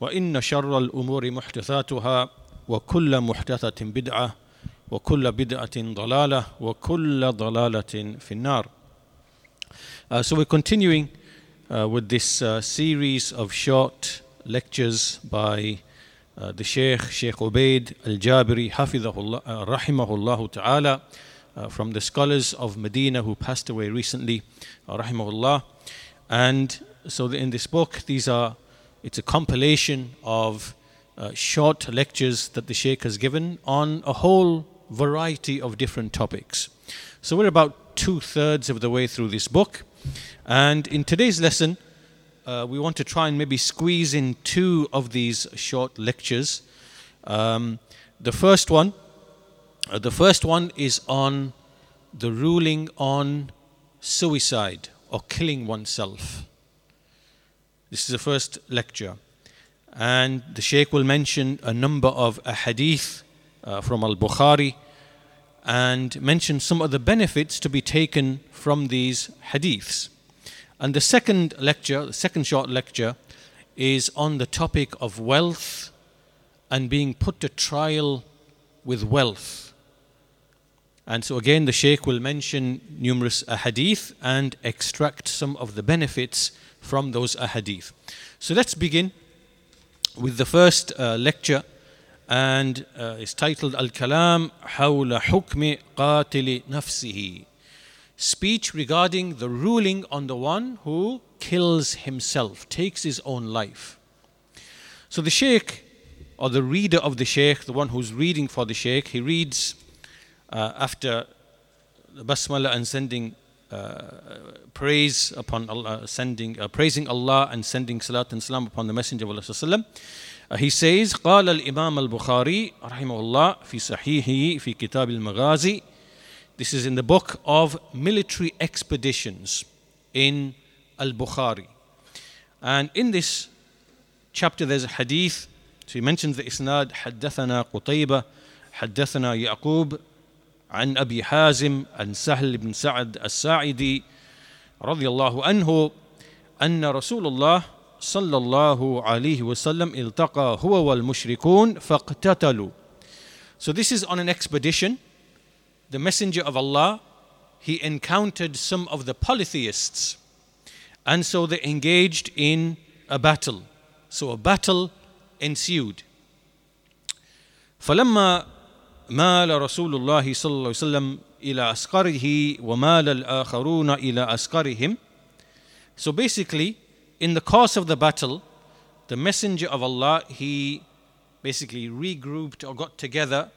وان شر الأمور محدثاتها وكل محدثه بدعه وكل بدعه ضلاله وكل ضلاله في النار Uh, so we're continuing uh, with this uh, series of short lectures by uh, the Sheikh, Sheikh Ubaid Al Jabiri, Hafidahullah, uh, Rahimahullah Ta'ala, uh, from the scholars of Medina who passed away recently, uh, Rahimahullah. And so in this book, these are, it's a compilation of uh, short lectures that the Sheikh has given on a whole variety of different topics. So we're about two thirds of the way through this book. And in today's lesson, uh, we want to try and maybe squeeze in two of these short lectures. Um, the first one, uh, the first one is on the ruling on suicide or killing oneself. This is the first lecture, and the Sheikh will mention a number of ahadith uh, from Al Bukhari and mention some of the benefits to be taken from these hadiths. And the second lecture, the second short lecture, is on the topic of wealth and being put to trial with wealth. And so again, the Sheikh will mention numerous ahadith and extract some of the benefits from those ahadith. So let's begin with the first uh, lecture, and uh, it's titled Al Kalam Hawla Hukmi Qatili Nafsihi speech regarding the ruling on the one who kills himself, takes his own life. So the Sheikh, or the reader of the Sheikh, the one who's reading for the Sheikh, he reads uh, after the Basmala and sending uh, praise upon Allah, sending, uh, praising Allah and sending salat and salam upon the Messenger of Allah. Uh, he says قال الإمام البخاري رحمه الله في صحيحه في كتاب المغازي This is in the book of military expeditions in Al-Bukhari. And in this chapter there's a hadith. So he mentions the isnad حدثنا قتيبة حدثنا يعقوب عن أبي حازم عن سهل بن سعد الساعدي رضي الله عنه أن رسول الله صلى الله عليه وسلم التقى هو والمشركون فاقتتلوا. So this is on an expedition the Messenger of Allah, he encountered some of the polytheists. And so they engaged in a battle. So a battle ensued. فلما مال رسول الله صلى الله عليه وسلم إلى أسقره ومال الآخرون إلى أسقرهم So basically, in the course of the battle, the Messenger of Allah, he basically regrouped or got together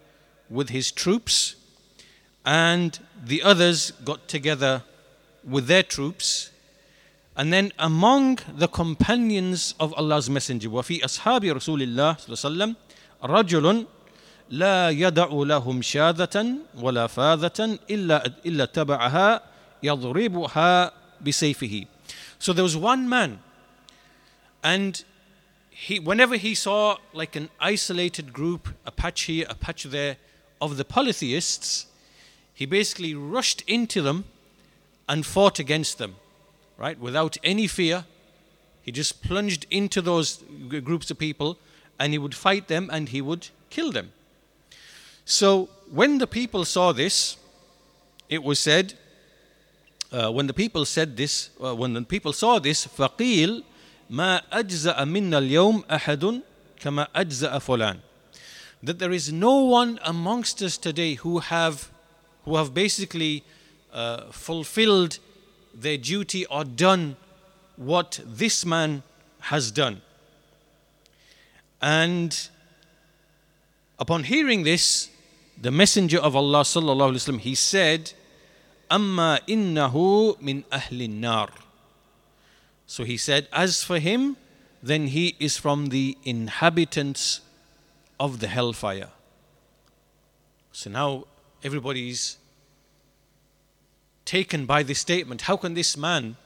with his troops and the others got together with their troops. And then among the companions of Allah's Messenger, وفي أصحاب رسول الله صلى الله عليه وسلم رجل لا يدع لهم شاذة ولا فاذة إلا إلا تبعها يضربها بسيفه. So there was one man, and he, whenever he saw like an isolated group, a patch here, a patch there, of the polytheists, he basically rushed into them and fought against them, right? Without any fear. He just plunged into those groups of people and he would fight them and he would kill them. So when the people saw this, it was said, uh, when the people said this, uh, when the people saw this, فقيل ما أجزأ منا اليوم أحد كما أجزأ فلان. That there is no one amongst us today who have who have basically uh, fulfilled their duty or done what this man has done. And upon hearing this, the Messenger of Allah sallallahu alaihi wasallam he said, "Amma innahu min ahli nar." So he said, "As for him, then he is from the inhabitants of the hellfire. So now everybody's taken by this statement. How can this man,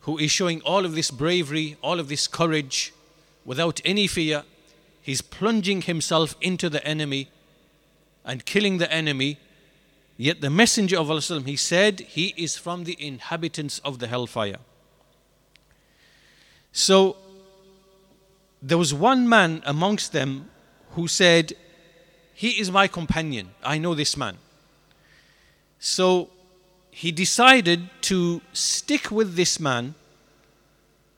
who is showing all of this bravery, all of this courage, without any fear, he's plunging himself into the enemy and killing the enemy. Yet the Messenger of Allah, he said, he is from the inhabitants of the hellfire. So there was one man amongst them who said, He is my companion. I know this man. So he decided to stick with this man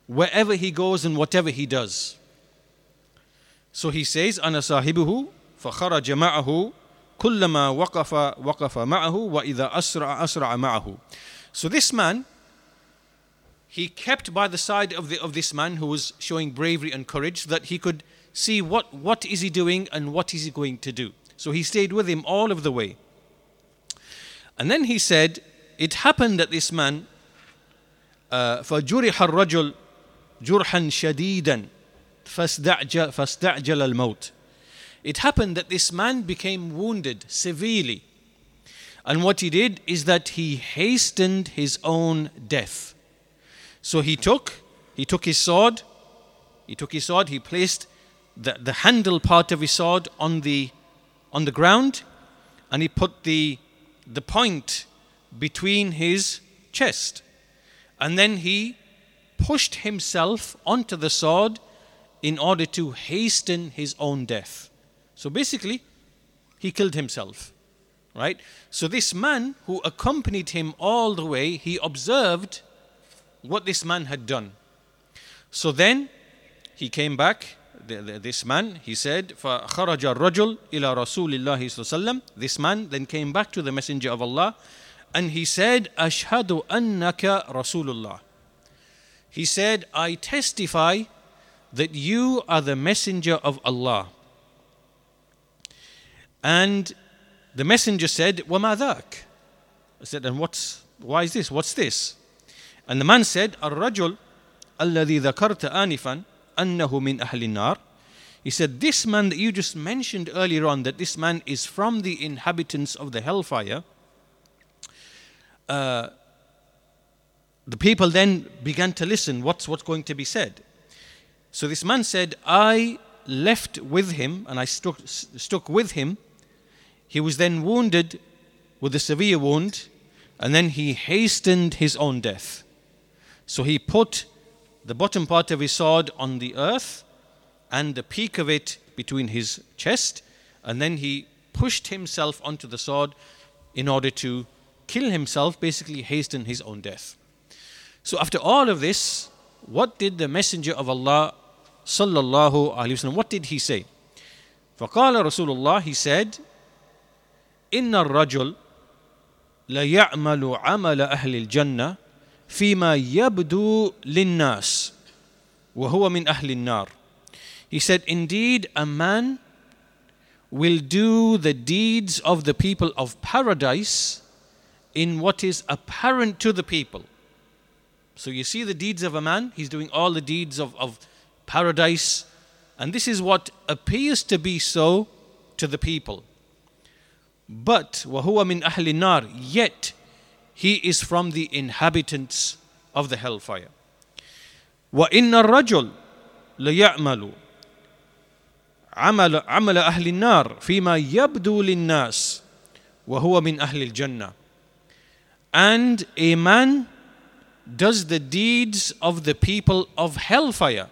wherever he goes and whatever he does. So he says, أنا صاحبه فخرج معه كلما وقف وقف معه وإذا أسرع أسرع معه. So this man, he kept by the side of, the, of this man who was showing bravery and courage so that he could see what, what is he doing and what is he going to do. So he stayed with him all of the way. And then he said, it happened that this man فجرح الرجل جرحا شديدا فاستعجل, فاستعجل الموت It happened that this man became wounded severely. And what he did is that he hastened his own death. So he took, he took his sword, he took his sword, he placed the, the handle part of his sword on the on the ground, and he put the the point between his chest. And then he pushed himself onto the sword in order to hasten his own death. So basically, he killed himself. Right? So this man who accompanied him all the way, he observed what this man had done. So then he came back, this man, he said, فَخَرَجَ الرَّجُلُ إِلَى رَسُولِ اللَّهِ صلى This man then came back to the Messenger of Allah and he said, Ashhadu annaka Rasulullah. He said, I testify that you are the messenger of Allah. And the messenger said, وَمَا ذَاك? I said, and what's, why is this? What's this? And the man said, الرجل الذي ذكرت آنفا أنه من أهل النار. He said, this man that you just mentioned earlier on, that this man is from the inhabitants of the hellfire, uh, the people then began to listen what's what's going to be said so this man said i left with him and i stuck, stuck with him he was then wounded with a severe wound and then he hastened his own death so he put the bottom part of his sword on the earth and the peak of it between his chest and then he pushed himself onto the sword in order to kill himself, basically hasten his own death. So after all of this, what did the Messenger of Allah sallallahu alaihi wasallam, what did he say? فقال رسول الله, he said, إن الرجل ليعمل عمل أهل الجنة فيما يبدو للناس وهو من أهل النار. He said, indeed, a man will do the deeds of the people of paradise in what is apparent to the people. So you see the deeds of a man, he's doing all the deeds of, of paradise, and this is what appears to be so to the people. But وهو من أهل النار yet he is from the inhabitants of the hellfire. وإن الرجل ليعمل عمل عمل أهل النار فيما يبدو للناس وهو من أهل الجنة and a man does the deeds of the people of hellfire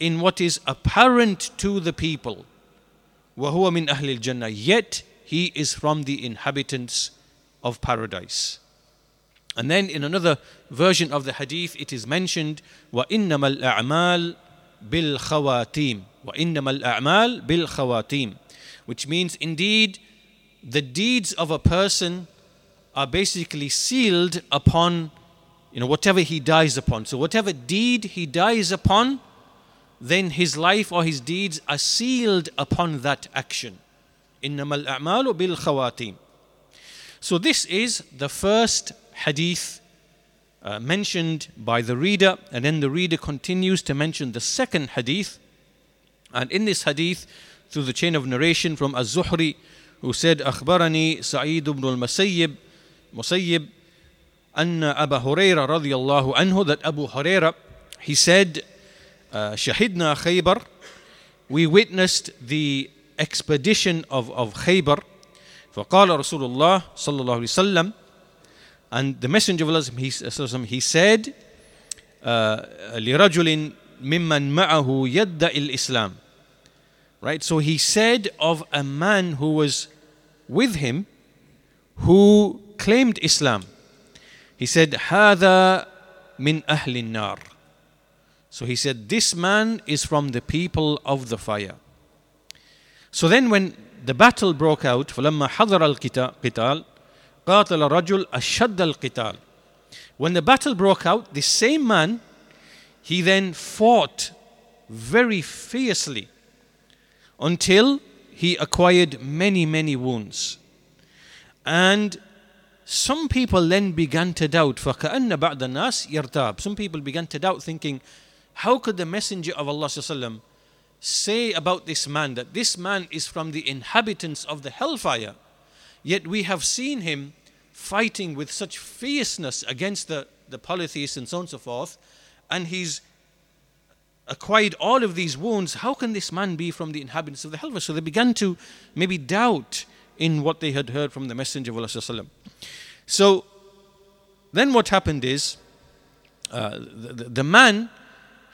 in what is apparent to the people. وهو من أهل الجنة yet he is from the inhabitants of paradise. And then in another version of the hadith it is mentioned وإنما الأعمال بالخواتيم وإنما الأعمال بالخواتيم which means indeed the deeds of a person are basically sealed upon you know whatever he dies upon so whatever deed he dies upon then his life or his deeds are sealed upon that action إنما الأعمال بالخواتيم so this is the first hadith uh, mentioned by the reader, and then the reader continues to mention the second hadith. And in this hadith, through the chain of narration from Az-Zuhri, who said, أخبرني سعيد بن المسيب مسيب أن أبا هريرة رضي الله عنه that Abu Huraira he said uh, شهدنا خيبر we witnessed the expedition of, of Khaybar فقال رسول الله صلى الله عليه وسلم and the messenger of Allah he, he said uh, لرجل ممن معه يدعي الإسلام right so he said of a man who was with him who claimed Islam he said هذا من أهل النار so he said this man is from the people of the fire so then when the battle broke out فلما حضر القتال قاتل رجل أشد القتال when the battle broke out the same man he then fought very fiercely until he acquired many many wounds and some people then began to doubt فكأن بعض الناس يرتاب some people began to doubt thinking how could the messenger of Allah وسلم, say about this man that this man is from the inhabitants of the hellfire, yet we have seen him fighting with such fierceness against the, the polytheists and so on and so forth, and he's acquired all of these wounds. How can this man be from the inhabitants of the hellfire? So they began to maybe doubt in what they had heard from the Messenger of Allah. So then what happened is uh, the, the man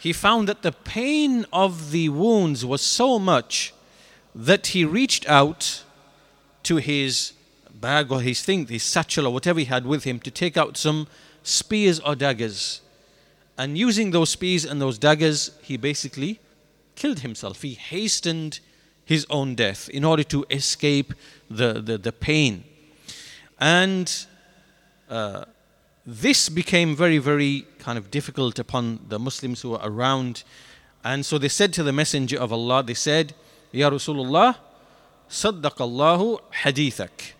he found that the pain of the wounds was so much that he reached out to his bag or his thing, his satchel or whatever he had with him, to take out some spears or daggers. And using those spears and those daggers, he basically killed himself. He hastened his own death in order to escape the, the, the pain. And uh, this became very, very kind of difficult upon the Muslims who were around. And so they said to the Messenger of Allah, they said, Ya Rasulullah, Saddaq Allahu hadithak.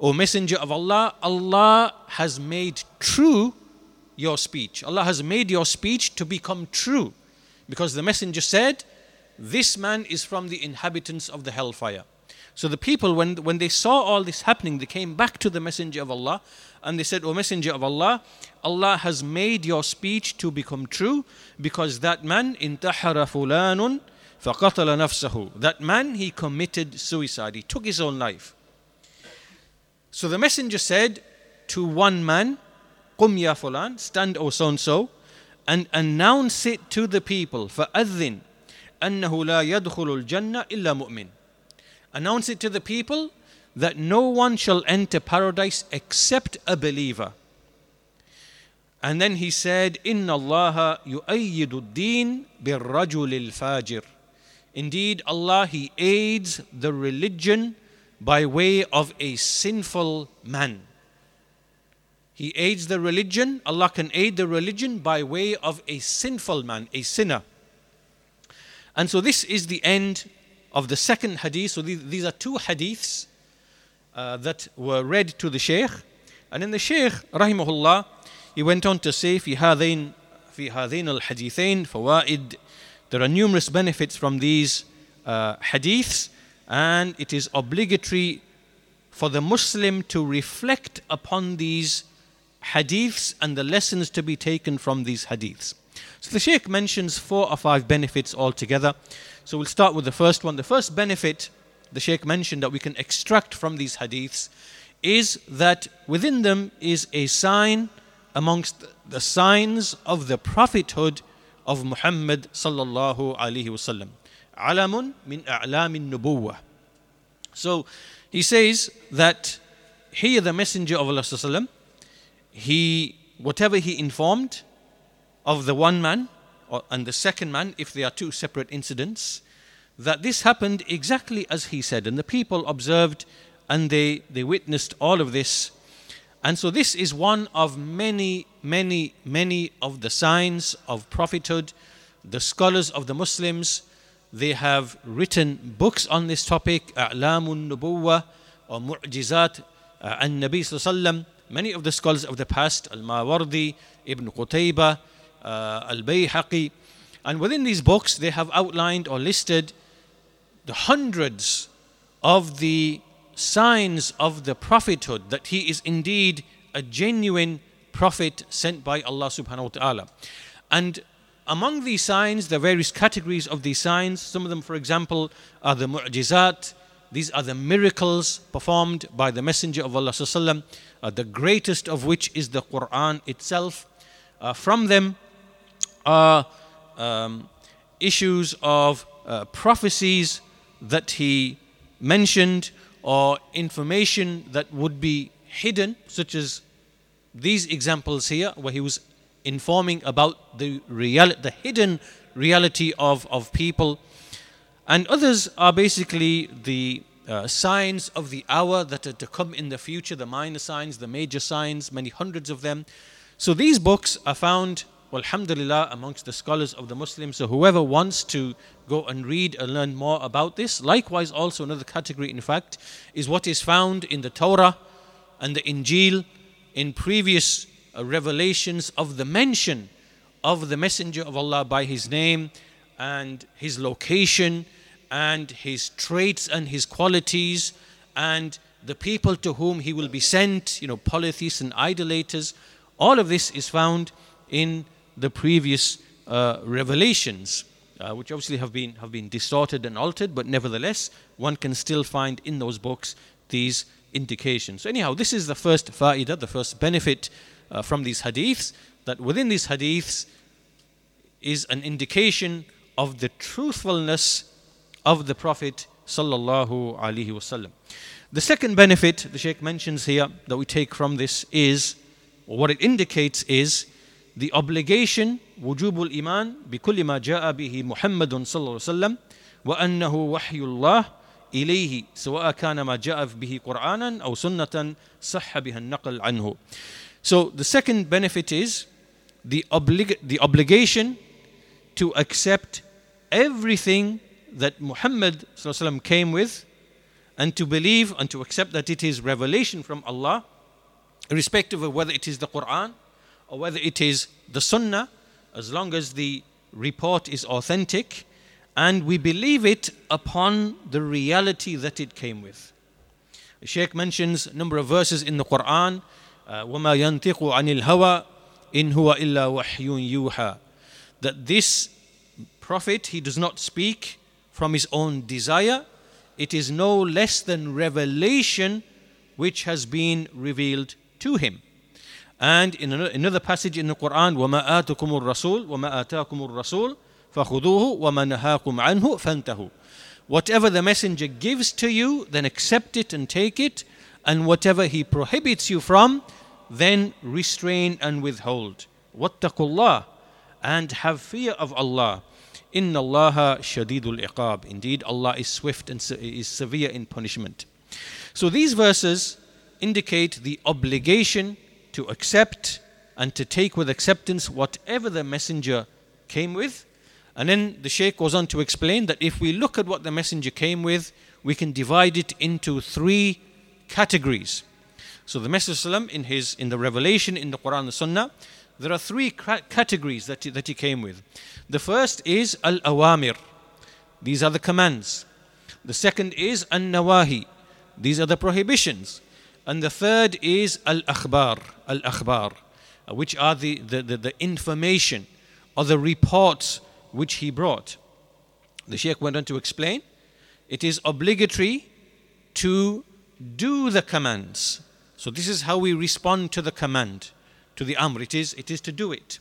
O Messenger of Allah, Allah has made true your speech. Allah has made your speech to become true. Because the Messenger said, This man is from the inhabitants of the hellfire. So the people, when, when they saw all this happening, they came back to the Messenger of Allah and they said, O Messenger of Allah, Allah has made your speech to become true because that man, intahara fulanun faqatala nafsahu. That man, he committed suicide. He took his own life. So the Messenger said to one man, Qum ya fulan, stand O so and so, and announce it to the people. فأذن أنه لا يدخل الجنة إلا مؤمن announce it to the people that no one shall enter paradise except a believer. And then he said, Inna Allah yu'ayyidu din birrajul fajir. Indeed, Allah He aids the religion by way of a sinful man. He aids the religion, Allah can aid the religion by way of a sinful man, a sinner. And so this is the end of the second hadith. So these are two hadiths uh, that were read to the Shaykh. And then the Shaykh, rahimahullah, he went on to say, في هذين في هذين الحديثين فوائد There are numerous benefits from these uh, hadiths, and it is obligatory for the Muslim to reflect upon these hadiths and the lessons to be taken from these hadiths. So the Sheikh mentions four or five benefits altogether. So we'll start with the first one. The first benefit the Sheikh mentioned that we can extract from these hadiths is that within them is a sign amongst the signs of the prophethood of Muhammad sallallahu alaihi wasallam. Alamun min a'lamin nubuwah. So he says that here the Messenger of Allah sallam, he whatever he informed of the one man and the second man, if they are two separate incidents, that this happened exactly as he said. And the people observed and they, they witnessed all of this. And so, this is one of many, many, many of the signs of prophethood. The scholars of the Muslims, they have written books on this topic, A'lamun Nubuwa or Mu'jizat uh, an Nabi Sallallahu many of the scholars of the past, Al Mawardi, Ibn Qutayba, uh, Al Bayhaqi, and within these books they have outlined or listed the hundreds of the signs of the prophethood that he is indeed a genuine prophet sent by Allah subhanahu wa ta'ala. And among these signs, the various categories of these signs, some of them, for example, are the mu'jizat, these are the miracles performed by the Messenger of Allah, uh, the greatest of which is the Quran itself. Uh, from them are um, issues of uh, prophecies that he mentioned or information that would be hidden, such as these examples here, where he was informing about the real, the hidden reality of, of people and others are basically the uh, signs of the hour that are to come in the future, the minor signs, the major signs, many hundreds of them. So these books are found, alhamdulillah, amongst the scholars of the Muslims. So whoever wants to go and read and learn more about this, likewise, also another category, in fact, is what is found in the Torah and the Injil in previous uh, revelations of the mention of the Messenger of Allah by his name and his location and his traits and his qualities and the people to whom he will be sent, you know, polytheists and idolaters. All of this is found in the previous uh, revelations, uh, which obviously have been, have been distorted and altered, but nevertheless, one can still find in those books these indications. So, anyhow, this is the first fa'idah, the first benefit uh, from these hadiths, that within these hadiths is an indication of the truthfulness of the Prophet sallallahu alaihi wasallam. The second benefit the Sheikh mentions here that we take from this is, or what it indicates is, the obligation وجوب الإيمان بكل ما جاء به محمد صلى الله عليه وسلم وأنه وحي الله إليه سواء كان ما جاء به قرآنا أو سنة صح بها النقل عنه. So the second benefit is the, oblig- the obligation to accept everything that Muhammad came with and to believe and to accept that it is revelation from Allah, irrespective of whether it is the Quran or whether it is the Sunnah, as long as the report is authentic and we believe it upon the reality that it came with. The Shaykh mentions a number of verses in the Quran. وَمَا يَنْتِقُ عَنِ الْهَوَىٰ إِنْ هُوَ إِلَّا وَحْيٌ يُوحَىٰ That this prophet, he does not speak from his own desire. It is no less than revelation which has been revealed to him. And in another passage in the Quran, وَمَا آتَكُمُ الرَّسُولُ وَمَا آتَاكُمُ الرَّسُولُ فَخُذُوهُ وَمَا نَهَاكُمْ عَنْهُ فَانْتَهُ Whatever the messenger gives to you, then accept it and take it. And whatever he prohibits you from, then restrain and withhold. وَاتَّقُوا اللَّهِ And have fear of Allah. Inna Allah shadidul iqab. Indeed, Allah is swift and is severe in punishment. So these verses indicate the obligation to accept and to take with acceptance whatever the messenger came with. And then the Shaykh goes on to explain that if we look at what the messenger came with, we can divide it into three categories. So the Messenger in his in the revelation in the Quran the Sunnah, there are three categories that he, that he came with. The first is al awamir, these are the commands. The second is an nawahi, these are the prohibitions. And the third is al akhbar, al akhbar, uh, which are the, the, the, the information or the reports which he brought. The Sheikh went on to explain it is obligatory to do the commands. So, this is how we respond to the command to the amr. It is, it is to do it.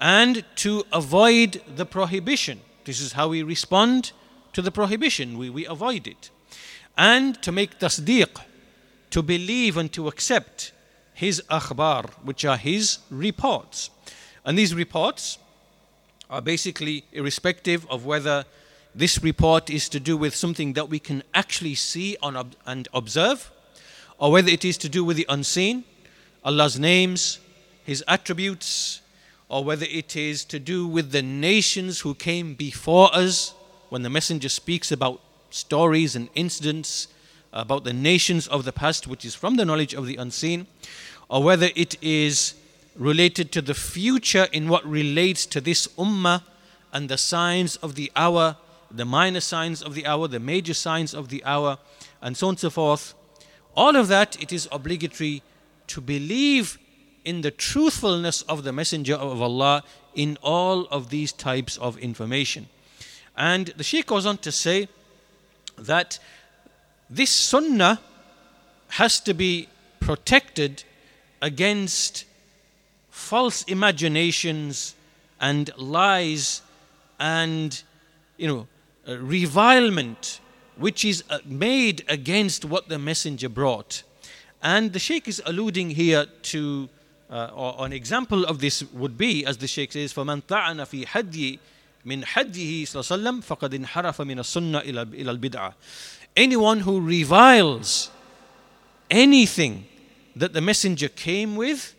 And to avoid the prohibition. This is how we respond to the prohibition. We, we avoid it. And to make tasdeeq, to believe and to accept his akhbar, which are his reports. And these reports are basically irrespective of whether this report is to do with something that we can actually see and observe, or whether it is to do with the unseen, Allah's names, his attributes, or whether it is to do with the nations who came before us, when the messenger speaks about stories and incidents about the nations of the past, which is from the knowledge of the unseen, or whether it is related to the future in what relates to this ummah and the signs of the hour, the minor signs of the hour, the major signs of the hour, and so on and so forth. All of that, it is obligatory to believe in the truthfulness of the Messenger of Allah in all of these types of information. And the Sheikh goes on to say that this sunnah has to be protected against false imaginations and lies and you know revilement which is uh, made against what the messenger brought and the sheikh is alluding here to uh, or an example of this would be as the sheikh says فَمَنْ طَعَنَ فِي حَدِّي من حده صلى الله عليه وسلم فقد انحرف من السنة إلى إلى البدعة anyone who reviles anything that the messenger came with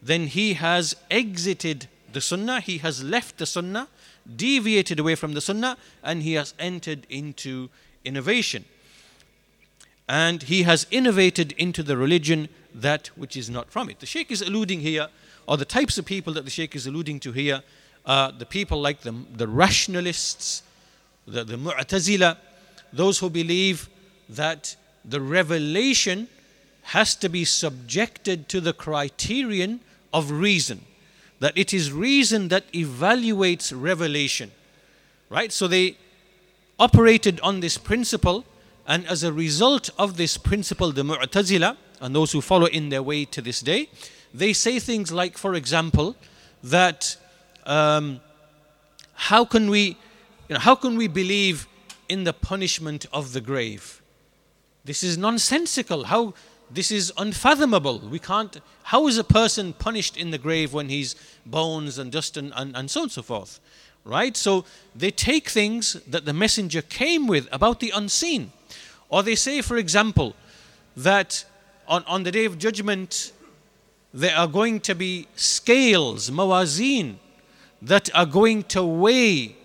then he has exited the sunnah he has left the sunnah deviated away from the sunnah and he has entered into innovation. And he has innovated into the religion that which is not from it. The sheikh is alluding here or the types of people that the sheikh is alluding to here uh, the people like the, the rationalists, the, the Mu'tazila, those who believe that the revelation has to be subjected to the criterion of reason, that it is reason that evaluates revelation. Right? So they operated on this principle, and as a result of this principle, the Mu'tazila, and those who follow in their way to this day, they say things like, for example, that um, how can we, you know, how can we believe in the punishment of the grave? This is nonsensical. How this is unfathomable. We can't. How is a person punished in the grave when he's bones and dust and, and, and so on and so forth? Right? So they take things that the messenger came with about the unseen. Or they say, for example, that on, on the day of judgment, there are going to be scales, mawazin, that are going to weigh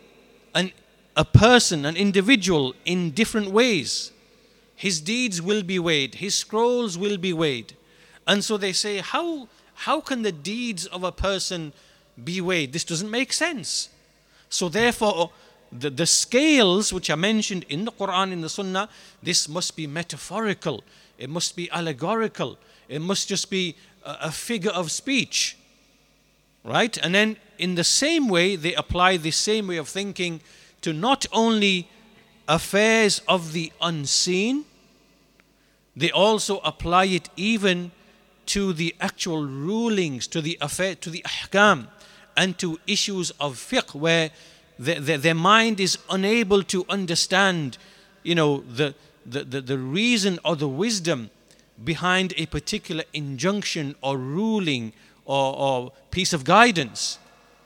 a person, an individual, in different ways. His deeds will be weighed, his scrolls will be weighed. And so they say, how, how can the deeds of a person be weighed? This doesn't make sense. So therefore, the, the scales which are mentioned in the Quran, in the Sunnah, this must be metaphorical, it must be allegorical, it must just be a, a figure of speech. Right? And then in the same way, they apply the same way of thinking to not only affairs of the unseen, they also apply it even to the actual rulings, to the affair, to the ahkam, and to issues of fiqh, where the, the, their mind is unable to understand, you know, the, the, the, the reason or the wisdom behind a particular injunction or ruling or, or piece of guidance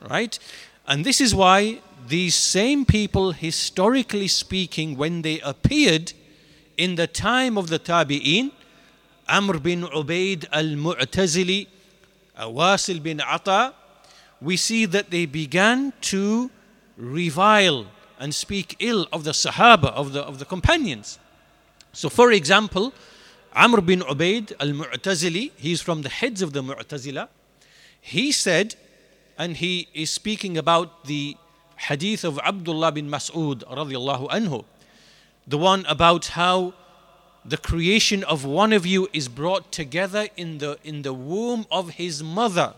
right? And this is why these same people, historically speaking, when they appeared in the time of the Tabi'in, Amr bin Ubaid al Mu'tazili, Wasil bin Ata, we see that they began to revile and speak ill of the Sahaba, of the, of the companions. So, for example, Amr bin Ubaid al Mu'tazili, he's from the heads of the Mu'tazila, he said and he is speaking about the hadith of Abdullah bin Mas'ud radiallahu anhu, the one about how the creation of one of you is brought together in the in the womb of his mother.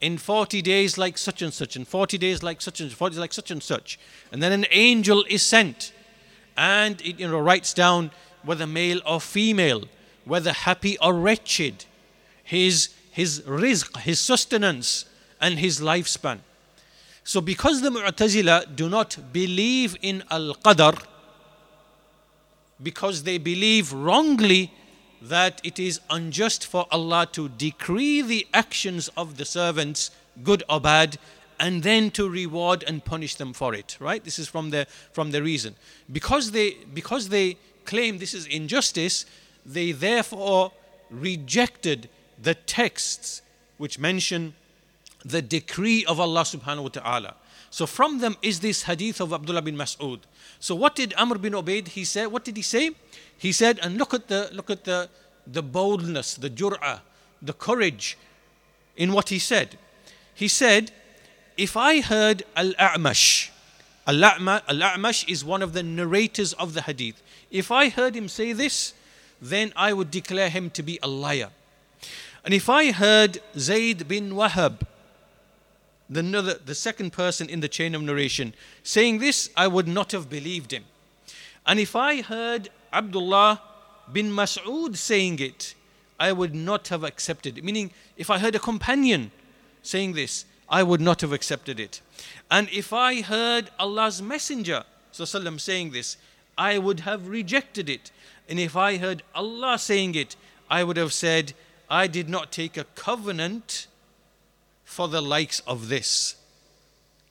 In 40 days like such and such and 40 days like such and 40 days like such and such. And then an angel is sent and it you know writes down whether male or female whether happy or wretched. His his rizq, his sustenance, and his lifespan. So, because the Mu'tazila do not believe in Al Qadr, because they believe wrongly that it is unjust for Allah to decree the actions of the servants, good or bad, and then to reward and punish them for it. Right? This is from the from the reason. Because they because they claim this is injustice, they therefore rejected the texts which mention the decree of Allah subhanahu wa ta'ala. So from them is this hadith of Abdullah bin Mas'ud. So what did Amr bin Ubaid he said? What did he say? He said, and look at the look at the the boldness, the jur'ah, the courage in what he said. He said, If I heard Al A'mash, Al A'mash is one of the narrators of the hadith. If I heard him say this, then I would declare him to be a liar. And if I heard Zayd bin Wahab, the, the second person in the chain of narration, saying this, I would not have believed him. And if I heard Abdullah bin Mas'ud saying it, I would not have accepted it. Meaning, if I heard a companion saying this, I would not have accepted it. And if I heard Allah's Messenger وسلم, saying this, I would have rejected it. And if I heard Allah saying it, I would have said, I did not take a covenant for the likes of this.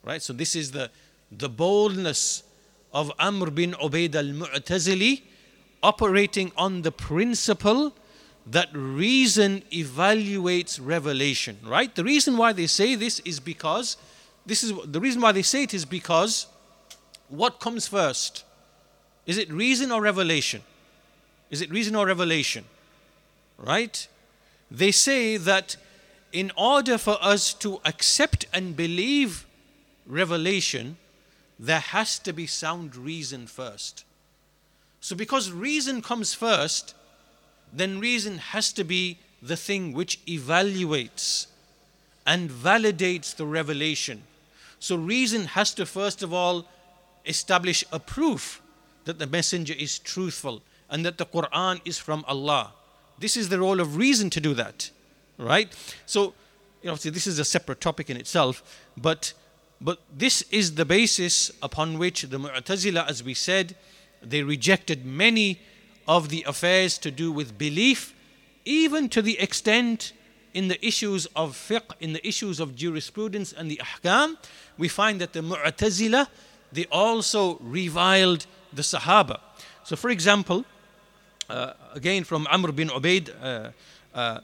Right? So this is the, the boldness of Amr bin Ubaid al-Mu'tazili operating on the principle that reason evaluates revelation, right? The reason why they say this is because this is the reason why they say it is because what comes first? Is it reason or revelation? Is it reason or revelation? Right? They say that in order for us to accept and believe revelation, there has to be sound reason first. So, because reason comes first, then reason has to be the thing which evaluates and validates the revelation. So, reason has to first of all establish a proof that the messenger is truthful and that the Quran is from Allah. This is the role of reason to do that, right? So, you know, this is a separate topic in itself, but but this is the basis upon which the Mu'tazila, as we said, they rejected many of the affairs to do with belief, even to the extent in the issues of fiqh, in the issues of jurisprudence and the ahkam, we find that the Mu'tazila, they also reviled the Sahaba. So, for example, uh, again from Amr bin Ubaid, uh, uh,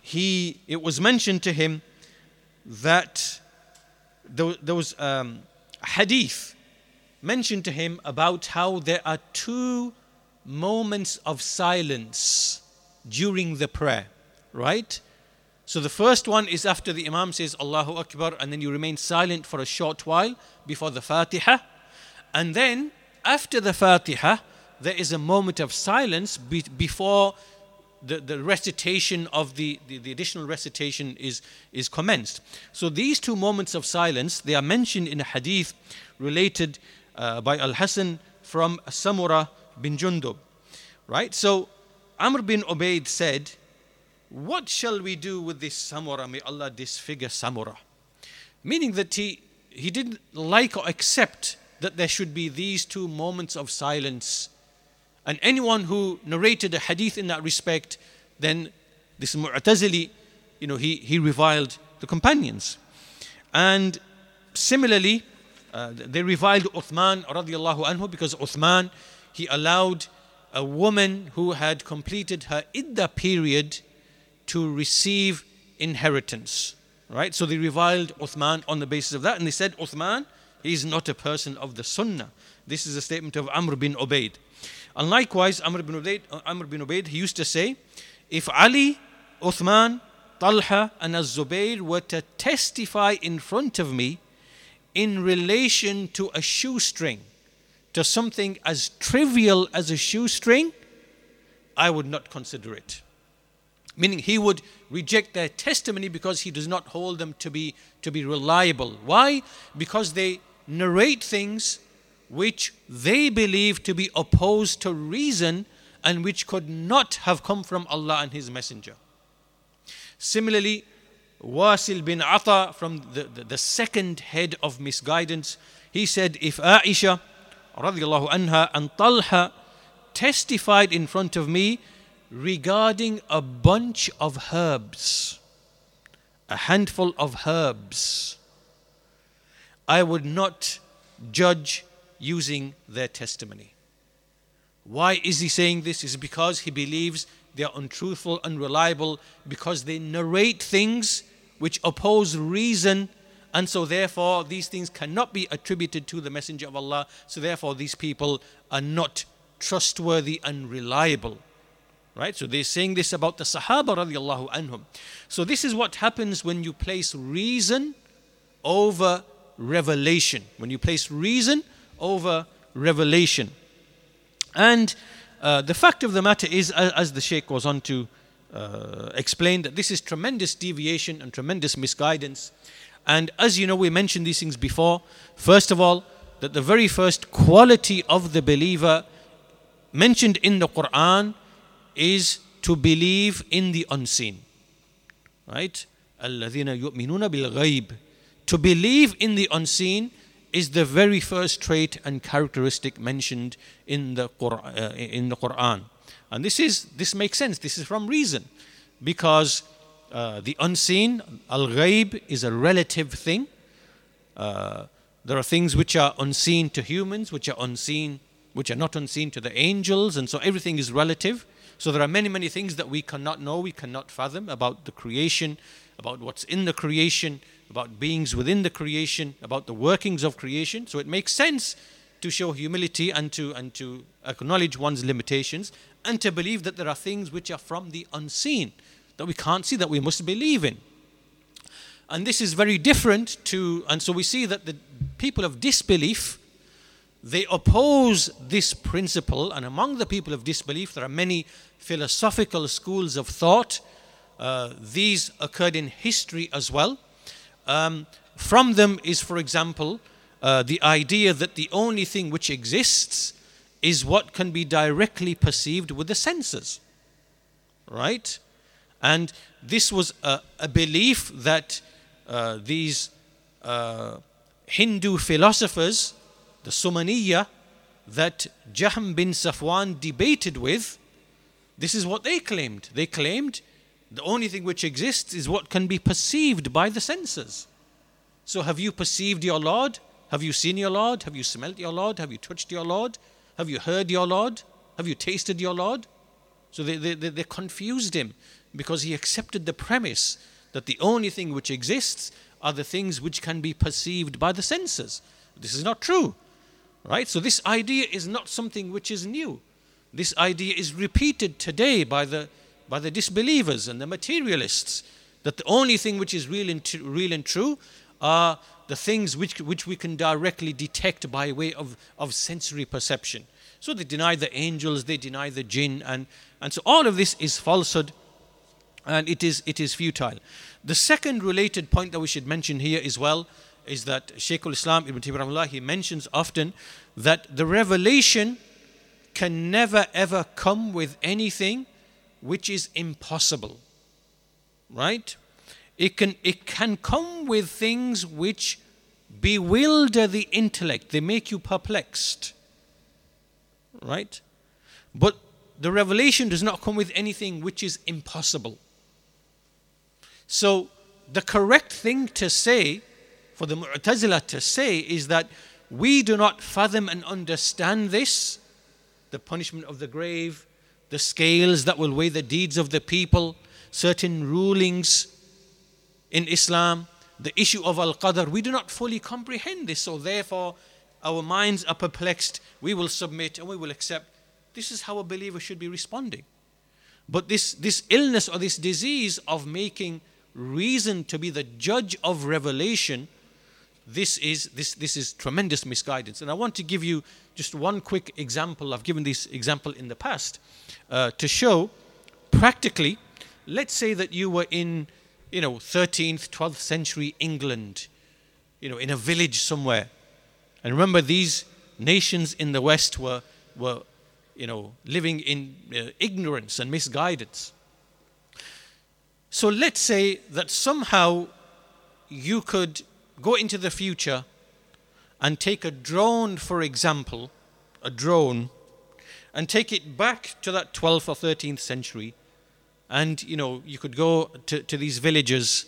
he, it was mentioned to him that there, there was um, hadith mentioned to him about how there are two moments of silence during the prayer, right? So the first one is after the Imam says Allahu Akbar, and then you remain silent for a short while before the Fatiha. And then after the Fatiha, there is a moment of silence be- before the, the recitation of the, the, the, additional recitation is, is commenced. So these two moments of silence, they are mentioned in a hadith related uh, by Al-Hasan from Samura bin Jundub. Right? So Amr bin Ubaid said, What shall we do with this Samura? May Allah disfigure Samura. Meaning that he, he didn't like or accept that there should be these two moments of silence. And anyone who narrated a hadith in that respect, then this Mu'tazili, you know, he, he reviled the companions. And similarly, uh, they reviled Uthman radiallahu anhu because Uthman, he allowed a woman who had completed her idda period to receive inheritance. Right? So they reviled Uthman on the basis of that. And they said, Uthman, he is not a person of the Sunnah. This is a statement of Amr bin Ubaid. And likewise, Amr bin Ubaid, Amr bin Ubaid he used to say, if Ali, Uthman, Talha, and Az-Zubayr were to testify in front of me in relation to a shoestring, to something as trivial as a shoestring, I would not consider it. Meaning he would reject their testimony because he does not hold them to be, to be reliable. Why? Because they narrate things which they believe to be opposed to reason and which could not have come from Allah and His Messenger. Similarly, Wasil bin Ata, from the, the, the, second head of misguidance, he said, If Aisha radiallahu anha and Talha testified in front of me regarding a bunch of herbs, a handful of herbs, I would not judge using their testimony. Why is he saying this? Is because he believes they are untruthful, unreliable, because they narrate things which oppose reason, and so therefore these things cannot be attributed to the Messenger of Allah. So therefore these people are not trustworthy and reliable. Right? So they're saying this about the Sahaba radiallahu anhum. So this is what happens when you place reason over revelation. When you place reason over revelation. And uh, the fact of the matter is, as the Sheikh goes on to uh, explain, that this is tremendous deviation and tremendous misguidance. And as you know, we mentioned these things before. First of all, that the very first quality of the believer mentioned in the Quran is to believe in the unseen. Right? الَّذِينَ يُؤْمِنُونَ بِالْغَيْبِ To believe in the unseen is the very first trait and characteristic mentioned in the Quran. Uh, in the Quran. And this is this makes sense. This is from reason, because uh, the unseen, al-ghaib, is a relative thing. Uh, there are things which are unseen to humans, which are unseen, which are not unseen to the angels, and so everything is relative. So there are many, many things that we cannot know, we cannot fathom about the creation, about what's in the creation, about beings within the creation, about the workings of creation. So it makes sense to show humility and to and to acknowledge one's limitations and to believe that there are things which are from the unseen that we can't see that we must believe in. And this is very different to and so we see that the people of disbelief they oppose this principle, and among the people of disbelief, there are many philosophical schools of thought. Uh, these occurred in history as well. Um, from them is, for example, uh, the idea that the only thing which exists is what can be directly perceived with the senses. Right? And this was a, a belief that uh, these uh, Hindu philosophers the Sumaniya that Jahm bin Safwan debated with, this is what they claimed. They claimed the only thing which exists is what can be perceived by the senses. So, have you perceived your Lord? Have you seen your Lord? Have you smelt your Lord? Have you touched your Lord? Have you heard your Lord? Have you tasted your Lord? So they, they, they confused him because he accepted the premise that the only thing which exists are the things which can be perceived by the senses. This is not true. Right? So this idea is not something which is new. This idea is repeated today by the, by the disbelievers and the materialists that the only thing which is real and, real and true are the things which, which we can directly detect by way of, of sensory perception. So they deny the angels, they deny the jinn, and, and so all of this is falsehood and it is, it is futile. The second related point that we should mention here as well is that Shaykh al-Islam Ibn Taymiyyah he mentions often that the revelation can never ever come with anything which is impossible. Right? It can it can come with things which bewilder the intellect. They make you perplexed. Right? But the revelation does not come with anything which is impossible. So the correct thing to say for the Mu'tazila to say is that we do not fathom and understand this the punishment of the grave, the scales that will weigh the deeds of the people, certain rulings in Islam, the issue of Al Qadr. We do not fully comprehend this, so therefore our minds are perplexed. We will submit and we will accept. This is how a believer should be responding. But this, this illness or this disease of making reason to be the judge of revelation this is this this is tremendous misguidance. And i want to give you just one quick example. I've given this example in the past uh, to show practically let's say that you were in you know 13th 12th century england you know in a village somewhere. And remember these nations in the west were were you know living in uh, ignorance and misguidance. So let's say that somehow you could go into the future and take a drone, for example, a drone, and take it back to that 12th or 13th century. And, you know, you could go to, to these villages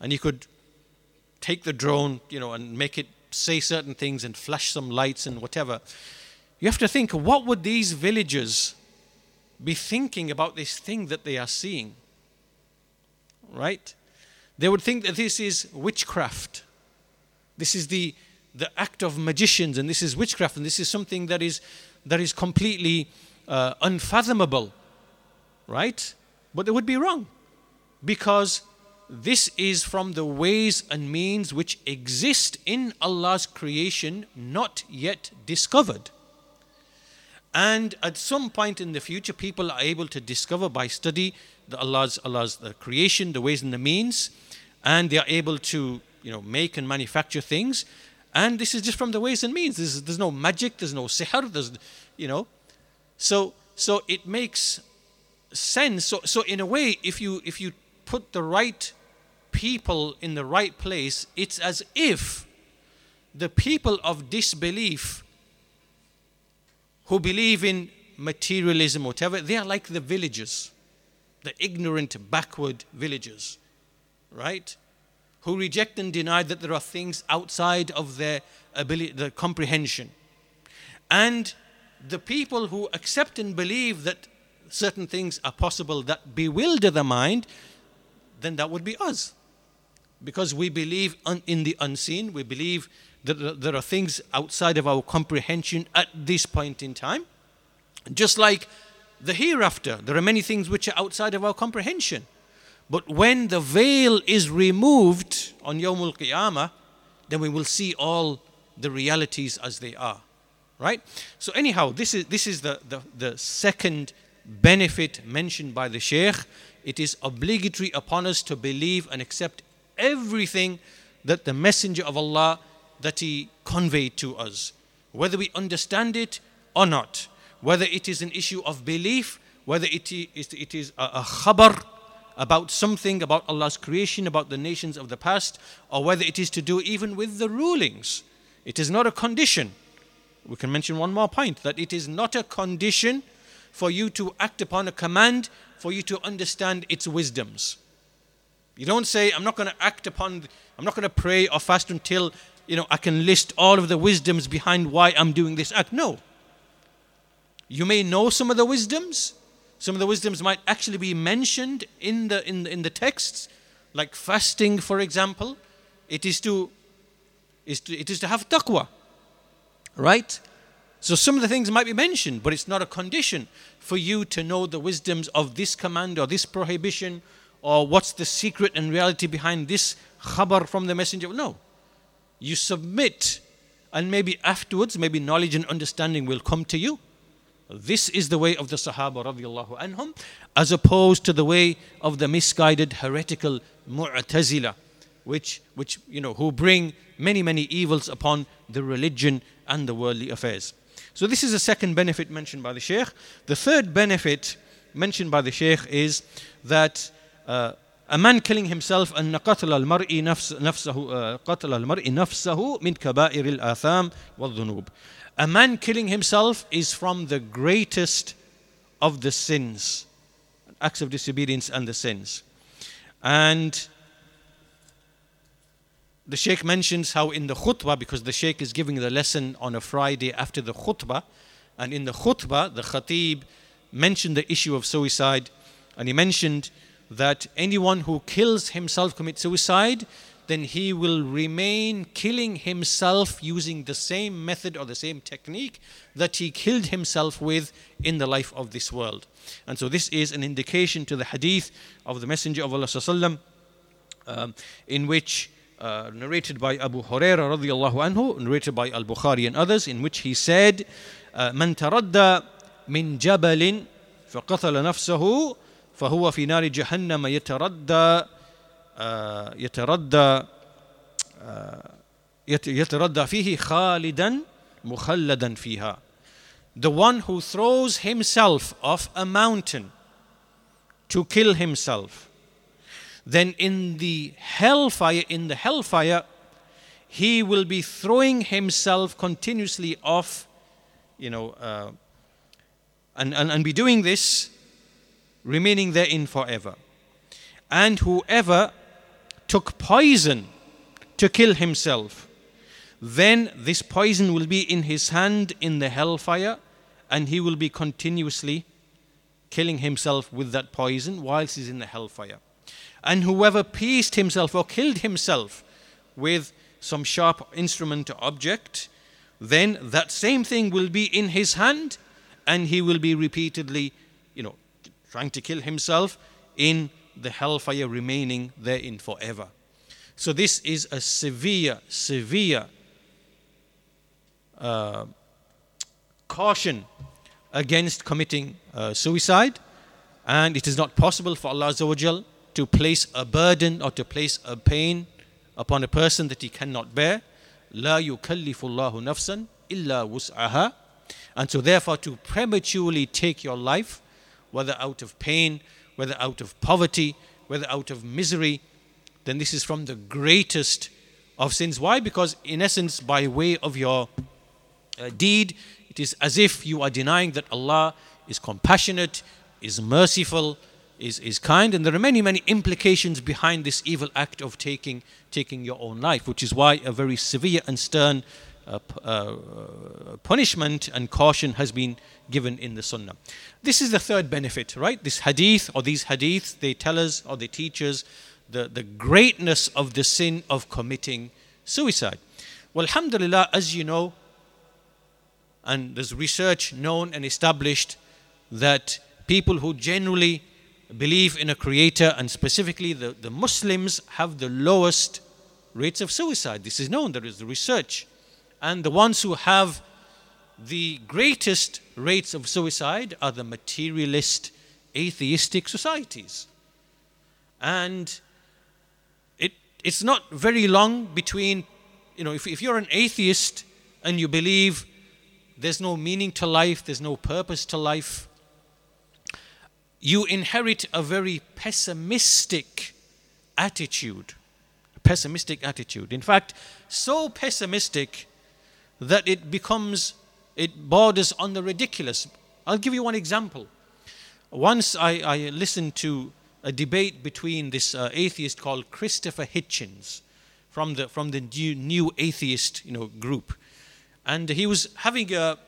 and you could take the drone, you know, and make it say certain things and flash some lights and whatever. You have to think what would these villagers be thinking about this thing that they are seeing? Right? They would think that this is witchcraft. This is the, the act of magicians, and this is witchcraft, and this is something that is, that is completely uh, unfathomable right? But they would be wrong because this is from the ways and means which exist in Allah's creation, not yet discovered. And at some point in the future, people are able to discover by study the Allah's Allah's the creation, the ways and the means, and they are able to you know make and manufacture things. And this is just from the ways and means. There's, there's no magic, there's no sihr, there's you know. So so it makes sense. So so in a way, if you if you put the right people in the right place, it's as if the people of disbelief who believe in materialism, whatever, they are like the villagers, the ignorant, backward villagers, right? Who reject and deny that there are things outside of their ability, their comprehension. And the people who accept and believe that certain things are possible that bewilder the mind, then that would be us. Because we believe in the unseen, we believe that there are things outside of our comprehension at this point in time. Just like the hereafter, there are many things which are outside of our comprehension. But when the veil is removed on Yawmul Qiyamah, then we will see all the realities as they are. Right? So, anyhow, this is, this is the, the, the second benefit mentioned by the Shaykh. It is obligatory upon us to believe and accept everything that the Messenger of Allah that He conveyed to us, whether we understand it or not, whether it is an issue of belief, whether it is, it is a, a khabar about something, about Allah's creation, about the nations of the past, or whether it is to do even with the rulings. It is not a condition. We can mention one more point that it is not a condition for you to act upon a command for you to understand its wisdoms. You don't say, I'm not going to act upon, I'm not going to pray or fast until you know, I can list all of the wisdoms behind why I'm doing this act. No. You may know some of the wisdoms. Some of the wisdoms might actually be mentioned in the in in the texts, like fasting, for example. It is to is to it is to have taqwa. Right? So some of the things might be mentioned, but it's not a condition for you to know the wisdoms of this command or this prohibition or what's the secret and reality behind this khabar from the messenger. No you submit, and maybe afterwards, maybe knowledge and understanding will come to you. This is the way of the Sahaba radiallahu anhum, as opposed to the way of the misguided heretical Mu'tazila, which, which you know, who bring many, many evils upon the religion and the worldly affairs. So this is the second benefit mentioned by the Shaykh. The third benefit mentioned by the Shaykh is that uh, a man killing himself أن قتل المرء نفس نفسه قتل المرء نفسه من كبائر الآثام والذنوب. a man killing himself is from the greatest of the sins, acts of disobedience and the sins. And the Sheikh mentions how in the khutbah, because the Sheikh is giving the lesson on a Friday after the khutbah, and in the khutbah, the khatib mentioned the issue of suicide, and he mentioned that anyone who kills himself commits suicide, then he will remain killing himself using the same method or the same technique that he killed himself with in the life of this world. And so this is an indication to the hadith of the Messenger of Allah um, in which uh, narrated by Abu Huraira radiallahu anhu, narrated by Al-Bukhari and others, in which he said, من تردى من جبل فقتل نفسه فهو في نار جهنم يتردى يتردى يتردى فيه خالدا مخلدا فيها the one who throws himself off a mountain to kill himself then in the hellfire in the hellfire he will be throwing himself continuously off you know uh, and, and, and be doing this remaining therein forever. And whoever took poison to kill himself, then this poison will be in his hand in the hellfire, and he will be continuously killing himself with that poison whilst he's in the hellfire. And whoever pierced himself or killed himself with some sharp instrument or object, then that same thing will be in his hand, and he will be repeatedly, you know, trying to kill himself in the hellfire remaining therein forever. So, this is a severe, severe uh, caution against committing uh, suicide, and it is not possible for Allah to place a burden or to place a pain upon a person that he cannot bear. لا يكلف الله نفسا إلا وسعها and so therefore to prematurely take your life whether out of pain whether out of poverty whether out of misery then this is from the greatest of sins why because in essence by way of your uh, deed it is as if you are denying that Allah is compassionate is merciful is, is kind. And there are many, many implications behind this evil act of taking, taking your own life, which is why a very severe and stern uh, uh, punishment and caution has been given in the Sunnah. This is the third benefit, right? This hadith or these hadiths, they tell us or they teach us the, the greatness of the sin of committing suicide. Well, alhamdulillah, as you know, and there's research known and established that people who generally believe in a creator, and specifically the, the Muslims have the lowest rates of suicide. This is known, there is the research. And the ones who have the greatest rates of suicide are the materialist, atheistic societies. And it, it's not very long between, you know, if, if you're an atheist and you believe there's no meaning to life, there's no purpose to life, you inherit a very pessimistic attitude. Pessimistic attitude. In fact, so pessimistic that it becomes, it borders on the ridiculous. I'll give you one example. Once I, I listened to a debate between this uh, atheist called Christopher Hitchens from the, from the new, new atheist you know, group. And he was having a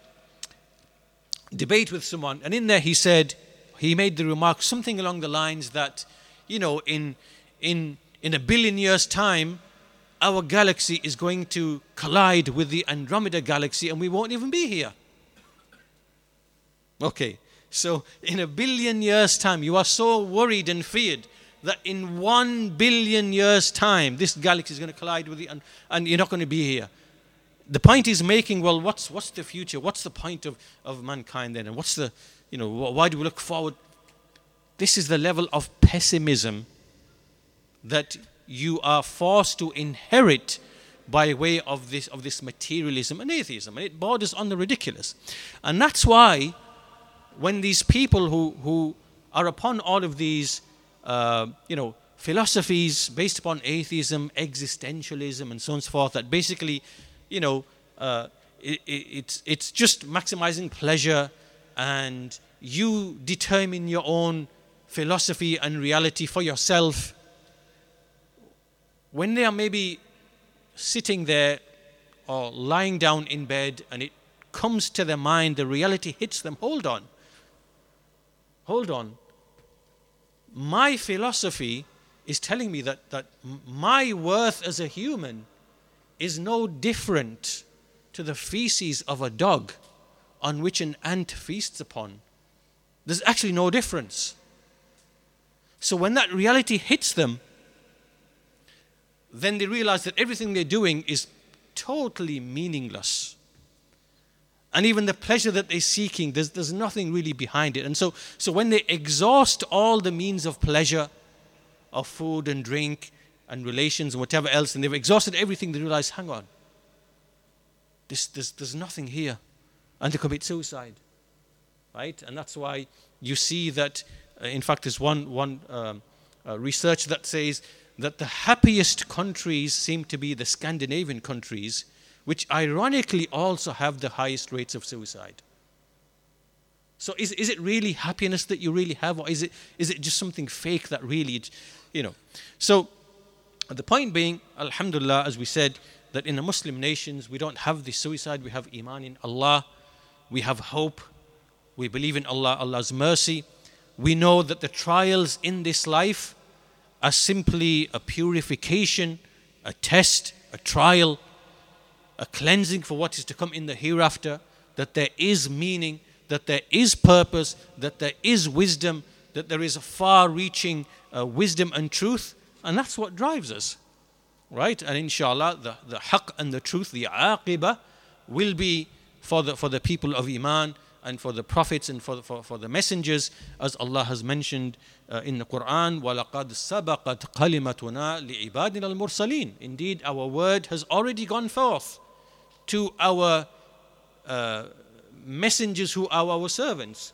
debate with someone, and in there he said, he made the remark something along the lines that, you know, in, in, in a billion years' time, our galaxy is going to collide with the Andromeda galaxy and we won't even be here. Okay, so in a billion years' time, you are so worried and feared that in one billion years' time, this galaxy is going to collide with the, and, and you're not going to be here. The point is making, well, what's, what's the future? What's the point of, of mankind then? And what's the, you know, why do we look forward? This is the level of pessimism that you are forced to inherit by way of this, of this materialism and atheism. And it borders on the ridiculous. And that's why when these people who, who are upon all of these, uh, you know, philosophies based upon atheism, existentialism, and so on and so forth, that basically, you know, uh, it, it, it's, it's just maximizing pleasure and you determine your own philosophy and reality for yourself, when they are maybe sitting there or lying down in bed and it comes to their mind, the reality hits them, hold on. Hold on. My philosophy is telling me that, that my worth as a human is no different to the feces of a dog on which an ant feasts upon. There's actually no difference. So when that reality hits them, then they realize that everything they're doing is totally meaningless. And even the pleasure that they're seeking, there's, there's nothing really behind it. And so, so when they exhaust all the means of pleasure, of food and drink and relations and whatever else, and they've exhausted everything, they realize, hang on, this, there's, there's nothing here and they commit suicide. Right? And that's why you see that, uh, in fact, there's one, one um, uh, research that says that the happiest countries seem to be the Scandinavian countries, which ironically also have the highest rates of suicide. So is, is it really happiness that you really have, or is it, is it just something fake that really, you know? So the point being, alhamdulillah, as we said, that in the Muslim nations we don't have the suicide, we have iman in Allah we have hope. We believe in Allah, Allah's mercy. We know that the trials in this life are simply a purification, a test, a trial, a cleansing for what is to come in the hereafter, that there is meaning, that there is purpose, that there is wisdom, that there is a far reaching uh, wisdom and truth, and that's what drives us. Right? And inshallah, the, the haqq and the truth, the aqibah, will be for the, for the people of Iman and for the prophets and for, for, for the messengers, as Allah has mentioned uh, in the Quran, وَلَقَدْ سَبَقَتْ قَلِمَتُنَا لِعِبَادِنَا الْمُرْسَلِينَ Indeed, our word has already gone forth to our uh, messengers who are our servants.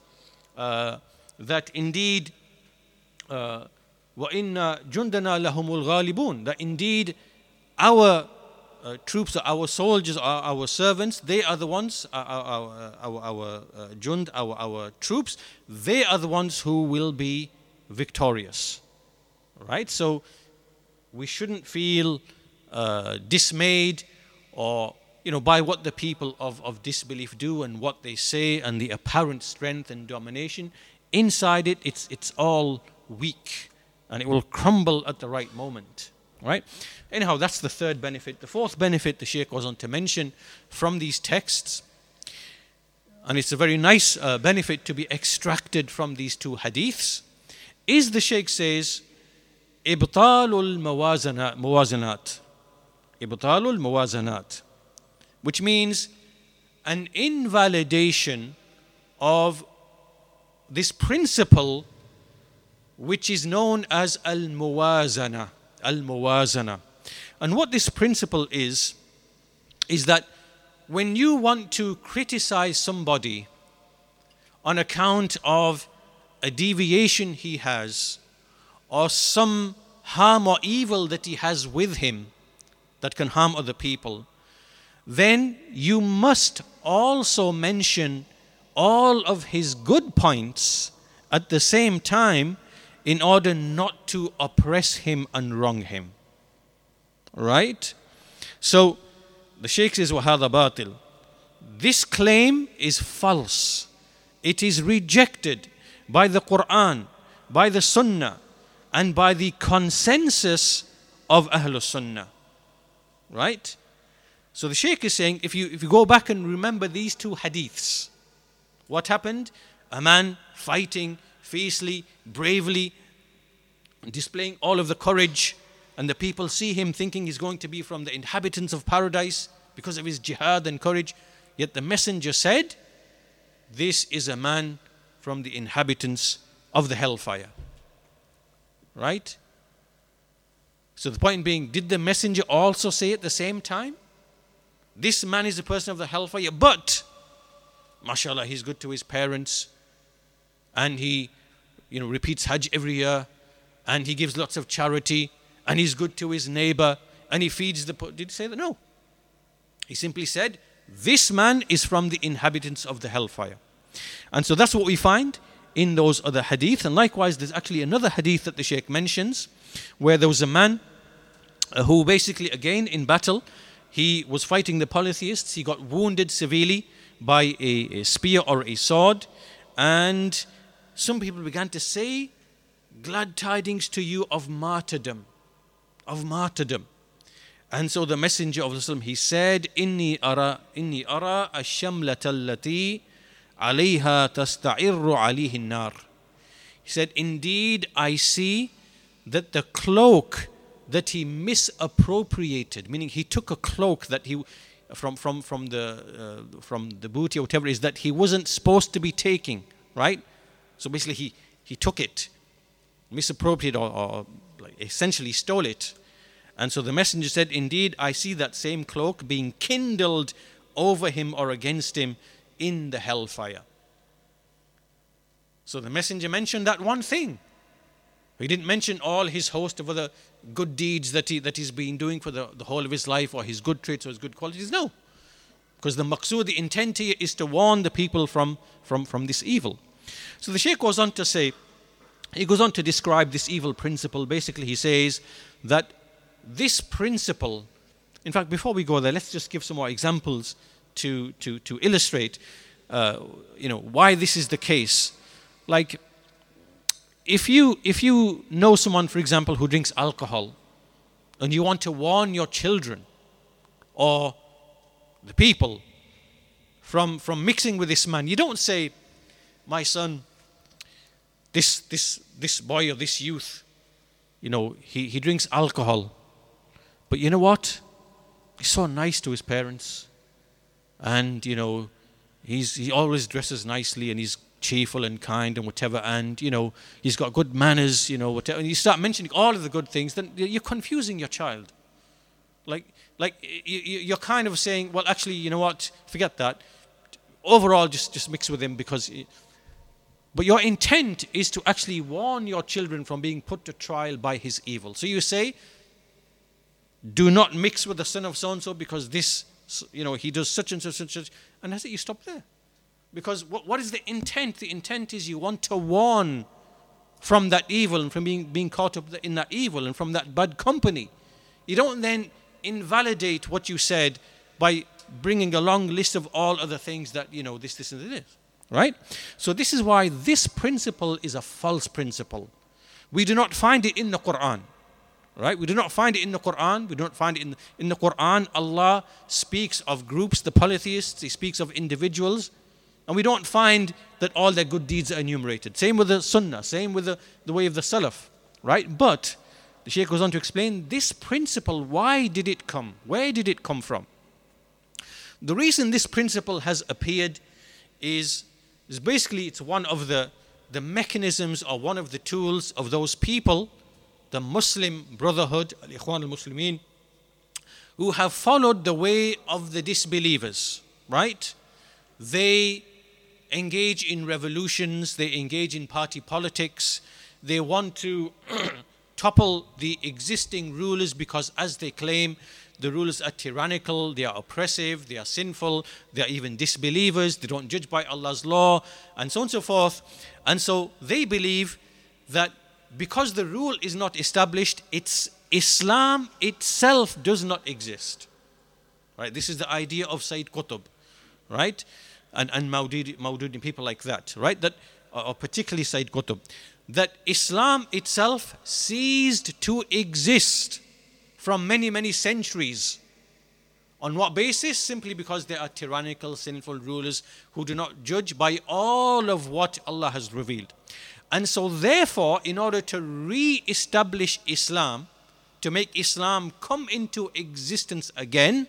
Uh, that indeed, uh, وَإِنَّ جُنْدَنَا لَهُمُ الْغَالِبُونَ That indeed our uh, troops, our soldiers, our servants. They are the ones, our, our, our, our uh, jund, our, our troops. They are the ones who will be victorious. Right? So we shouldn't feel uh, dismayed or you know by what the people of, of disbelief do and what they say and the apparent strength and domination. Inside it, it's it's all weak and it will crumble at the right moment right? Anyhow, that's the third benefit. The fourth benefit the Sheikh goes on to mention from these texts, and it's a very nice uh, benefit to be extracted from these two hadiths, is the Sheikh says, Ibtalul Mawazanat. Ibtalul Mawazanat, which means an invalidation of this principle which is known as al muwazana al-muwazana. Al-muwazana and what this principle is, is that when you want to criticize somebody on account of a deviation he has, or some harm or evil that he has with him that can harm other people, then you must also mention all of his good points at the same time in order not to oppress him and wrong him. Right? So the Sheikh says, Wahada batil. This claim is false. It is rejected by the Quran, by the Sunnah, and by the consensus of Ahlul Sunnah. Right? So the Sheikh is saying, if you, if you go back and remember these two hadiths, what happened? A man fighting fiercely, bravely, displaying all of the courage and the people see him thinking he's going to be from the inhabitants of paradise because of his jihad and courage. Yet the messenger said, This is a man from the inhabitants of the hellfire. Right? So the point being, did the messenger also say at the same time? This man is a person of the hellfire, but mashallah, he's good to his parents and he you know repeats Hajj every year and he gives lots of charity and he's good to his neighbor and he feeds the poor. Did he say that? No. He simply said, This man is from the inhabitants of the hellfire. And so that's what we find in those other hadith. And likewise, there's actually another hadith that the Sheikh mentions where there was a man uh, who basically, again in battle, he was fighting the polytheists. He got wounded severely by a, a spear or a sword. And some people began to say, Glad tidings to you of martyrdom of martyrdom. And so the Messenger of Islam he said, Inni ara inni ara ash-shamlata allati alayha tasta'irru alayhi nar. He said, Indeed, I see that the cloak that he misappropriated, meaning he took a cloak that he from from from the uh, from the booty or whatever is that he wasn't supposed to be taking, right? So basically, he he took it, misappropriated or, or essentially stole it. And so the messenger said, Indeed, I see that same cloak being kindled over him or against him in the hellfire. So the messenger mentioned that one thing. He didn't mention all his host of other good deeds that, he, that he's been doing for the, the whole of his life or his good traits or his good qualities. No. Because the maqsood, the intent here is to warn the people from, from, from this evil. So the Shaykh goes on to say, he goes on to describe this evil principle. Basically, he says that this principle, in fact, before we go there, let's just give some more examples to, to, to illustrate uh, you know, why this is the case. Like, if you, if you know someone, for example, who drinks alcohol, and you want to warn your children or the people from, from mixing with this man, you don't say, My son, this, this, this boy or this youth, you know, he, he drinks alcohol. But you know what? He's so nice to his parents. And, you know, he's, he always dresses nicely and he's cheerful and kind and whatever. And, you know, he's got good manners, you know, whatever. And you start mentioning all of the good things, then you're confusing your child. Like, like you're kind of saying, well, actually, you know what? Forget that. Overall, just, just mix with him because but your intent is to actually warn your children from being put to trial by his evil. So you say, do not mix with the son of so and so because this, you know, he does such and such and such. And that's it, you stop there. Because what, what is the intent? The intent is you want to warn from that evil and from being, being caught up in that evil and from that bad company. You don't then invalidate what you said by bringing a long list of all other things that, you know, this, this, and this. Right? So, this is why this principle is a false principle. We do not find it in the Quran. Right? We do not find it in the Quran. We do not find it in the, in the Quran. Allah speaks of groups, the polytheists, He speaks of individuals. And we don't find that all their good deeds are enumerated. Same with the Sunnah, same with the, the way of the Salaf. Right? But the Shaykh goes on to explain this principle why did it come? Where did it come from? The reason this principle has appeared is is basically it's one of the, the mechanisms or one of the tools of those people, the Muslim Brotherhood, Al Ikhwan al Muslimin, who have followed the way of the disbelievers, right? They engage in revolutions, they engage in party politics, they want to topple the existing rulers because, as they claim, the rulers are tyrannical, they are oppressive, they are sinful, they are even disbelievers, they don't judge by Allah's law, and so on and so forth. And so they believe that because the rule is not established, it's Islam itself does not exist. Right? This is the idea of Sayyid Qutb, right? And, and Maududi, Maududi, people like that, right? That, or particularly Sayyid Qutb, that Islam itself ceased to exist from many, many centuries. On what basis? Simply because they are tyrannical, sinful rulers who do not judge by all of what Allah has revealed. And so, therefore, in order to re establish Islam, to make Islam come into existence again,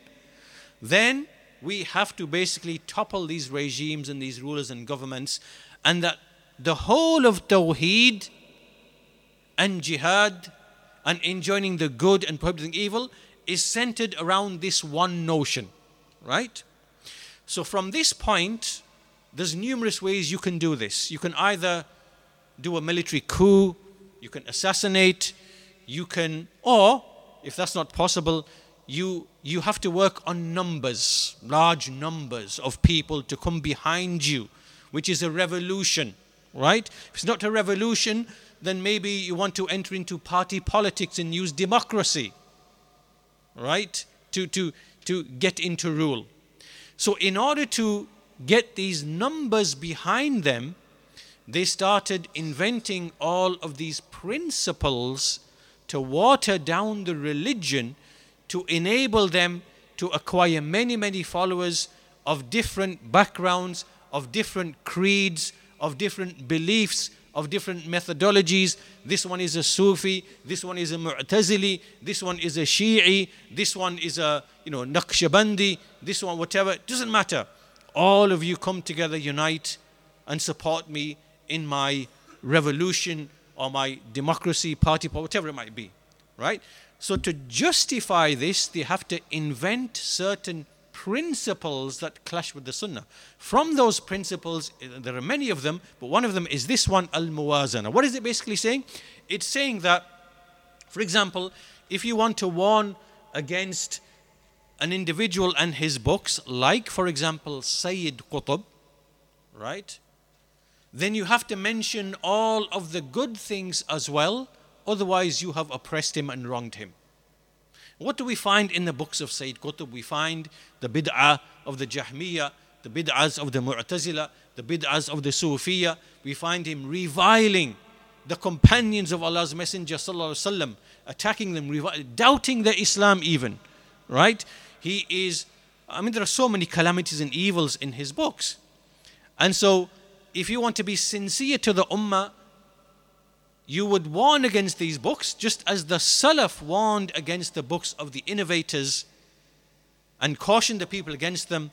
then we have to basically topple these regimes and these rulers and governments, and that the whole of Tawheed and Jihad and enjoining the good and prohibiting evil is centered around this one notion, right? So from this point, there's numerous ways you can do this. You can either do a military coup, you can assassinate, you can, or if that's not possible, you you have to work on numbers, large numbers of people to come behind you, which is a revolution, right? If it's not a revolution, then maybe you want to enter into party politics and use democracy, right? To, to, to get into rule. So, in order to get these numbers behind them, they started inventing all of these principles to water down the religion to enable them to acquire many, many followers of different backgrounds, of different creeds, of different beliefs, of different methodologies. This one is a Sufi, this one is a Mu'tazili, this one is a Shi'i, this one is a you know Naqshbandi, this one whatever. It doesn't matter. All of you come together, unite, and support me in my revolution or my democracy party, whatever it might be. Right? So to justify this, they have to invent certain principles that clash with the Sunnah. From those principles, eh, there are many of them, but one of them is this one, Al Muwazana. What is it basically saying? It's saying that, for example, if you want to warn against an individual and his books, like, for example, Sayyid Qutb, right? Then you have to mention all of the good things as well, otherwise, you have oppressed him and wronged him. What do we find in the books of Sayyid Qutb? We find the bid'ah of the Jahmiyyah, the bid'ahs of the Mu'tazila, the bid'ahs of the Sufiya. We find him reviling the companions of Allah's Messenger وسلم, attacking them, doubting their Islam even. Right? He is, I mean, there are so many calamities and evils in his books. And so, if you want to be sincere to the Ummah, you would warn against these books just as the Salaf warned against the books of the innovators and cautioned the people against them,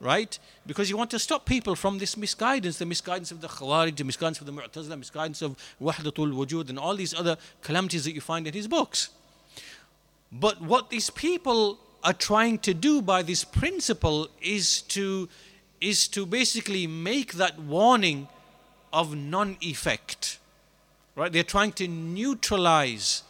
right? Because you want to stop people from this misguidance, the misguidance of the Khawarij, the misguidance of the Mu'tazila, misguidance of Wahdatul Wujud, and all these other calamities that you find in his books. But what these people are trying to do by this principle is to is to basically make that warning of non-effect right they're trying to neutralize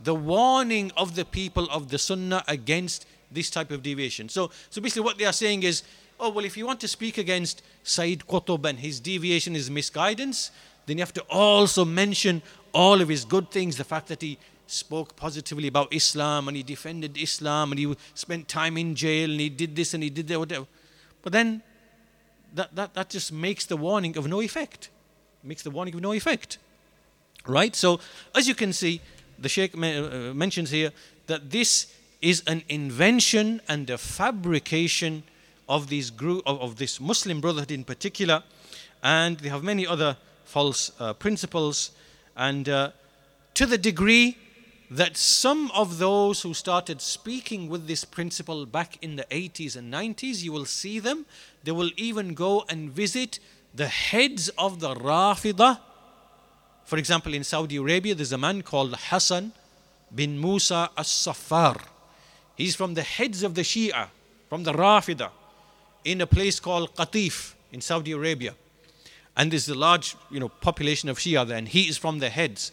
the warning of the people of the sunnah against this type of deviation so so basically what they are saying is oh well if you want to speak against Sayyid Qutb and his deviation his misguidance then you have to also mention all of his good things the fact that he spoke positively about Islam and he defended Islam and he spent time in jail and he did this and he did that, whatever. But then that, that, that just makes the warning of no effect. Makes the warning of no effect. Right? So, as you can see, the Sheikh uh, mentions here that this is an invention and a fabrication of these group of, of this Muslim Brotherhood in particular, and they have many other false uh, principles. And uh, to the degree that some of those who started speaking with this principle back in the 80s and 90s, you will see them. They will even go and visit the heads of the Rafidah. For example, in Saudi Arabia, there's a man called Hassan bin Musa as Safar. He's from the heads of the Shia, from the Rafidah, in a place called Qatif in Saudi Arabia. And there's a large you know, population of Shia there, and he is from the heads.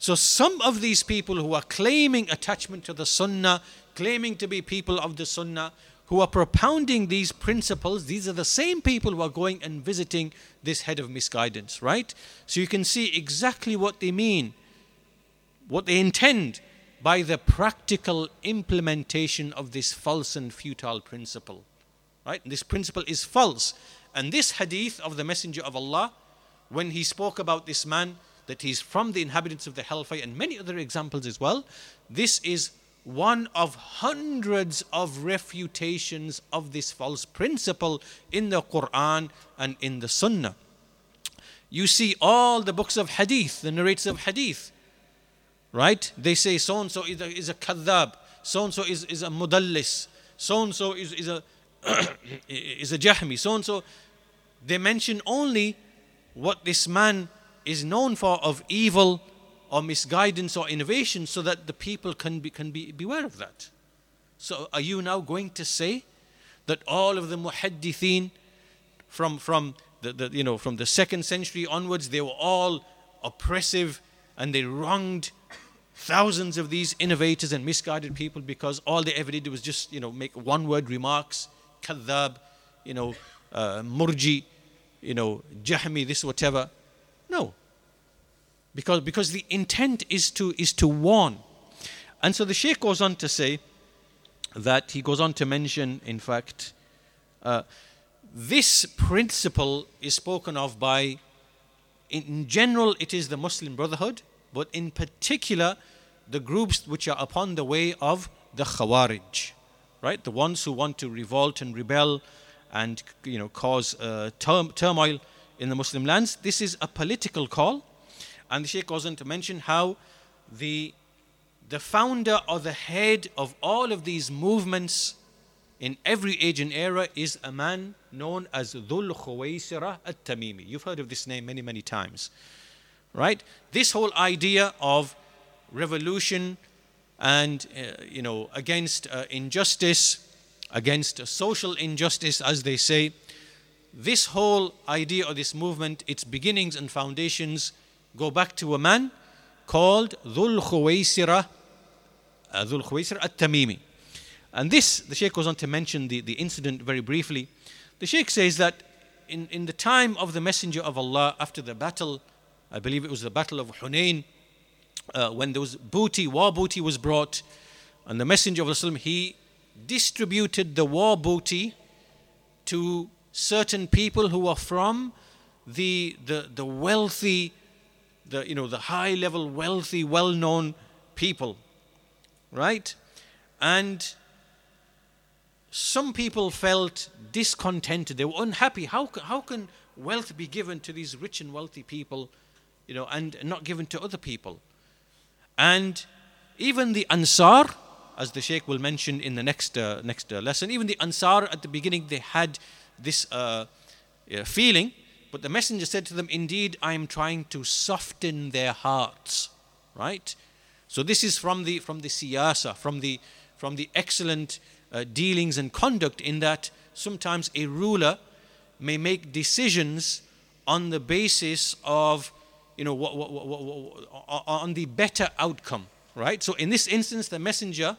So some of these people who are claiming attachment to the Sunnah, claiming to be people of the Sunnah, who are propounding these principles, these are the same people who are going and visiting this head of misguidance, right? So you can see exactly what they mean, what they intend by the practical implementation of this false and futile principle. Right? And this principle is false. And this hadith of the Messenger of Allah, when he spoke about this man that he's from the inhabitants of the hellfire, and many other examples as well. This is one of hundreds of refutations of this false principle in the Quran and in the Sunnah. You see all the books of hadith, the narrators of hadith, right? They say so and so is a, kadhab, so and so is, a mudallis, so and so is, is a is a jahmi, so and so. They mention only what this man is known for of evil or misguidance or innovation so that the people can be, can be beware of that. So are you now going to say that all of the muhaddithin from, from the, the, you know, from the second century onwards, they were all oppressive and they wronged thousands of these innovators and misguided people because all they ever did was just, you know, make one word remarks, kadhab, you know, uh, murji, you know, jahmi, this, whatever. No. Because, because the intent is to, is to warn. And so the Sheikh goes on to say that he goes on to mention, in fact, uh, this principle is spoken of by, in general, it is the Muslim Brotherhood, but in particular, the groups which are upon the way of the Khawarij, right? The ones who want to revolt and rebel and you know cause uh, turmoil in the Muslim lands. This is a political call. And the Sheikh goes on to mention how the, the founder or the head of all of these movements in every age and era is a man known as Dhul Khuwaisira at Tamimi. You've heard of this name many, many times. Right? This whole idea of revolution and, uh, you know, against uh, injustice, against social injustice, as they say, this whole idea or this movement, its beginnings and foundations go back to a man called Dhul Khuwaisira, uh, Dhul Khuwaisira at-Tamimi. And this, the Sheikh goes on to mention the, the incident very briefly. The Sheikh says that in, in the time of the Messenger of Allah, after the battle, I believe it was the Battle of Hunain, uh, when there was booty, war booty was brought, and the Messenger of Allah, he distributed the war booty to certain people who are from the, the, the wealthy, the, you know, the high level, wealthy, well known people, right? And some people felt discontented. They were unhappy. How, how can wealth be given to these rich and wealthy people you know, and not given to other people. And even the Ansar, as the Sheikh will mention in the next, uh, next uh, lesson, even the Ansar at the beginning, they had this uh, feeling, but the Messenger said to them, Indeed, I am trying to soften their hearts. Right? So this is from the, from the siyasa, from the, from the excellent uh, dealings and conduct, in that sometimes a ruler may make decisions on the basis of you know, what, what, what, on the better outcome, right? So in this instance, the messenger,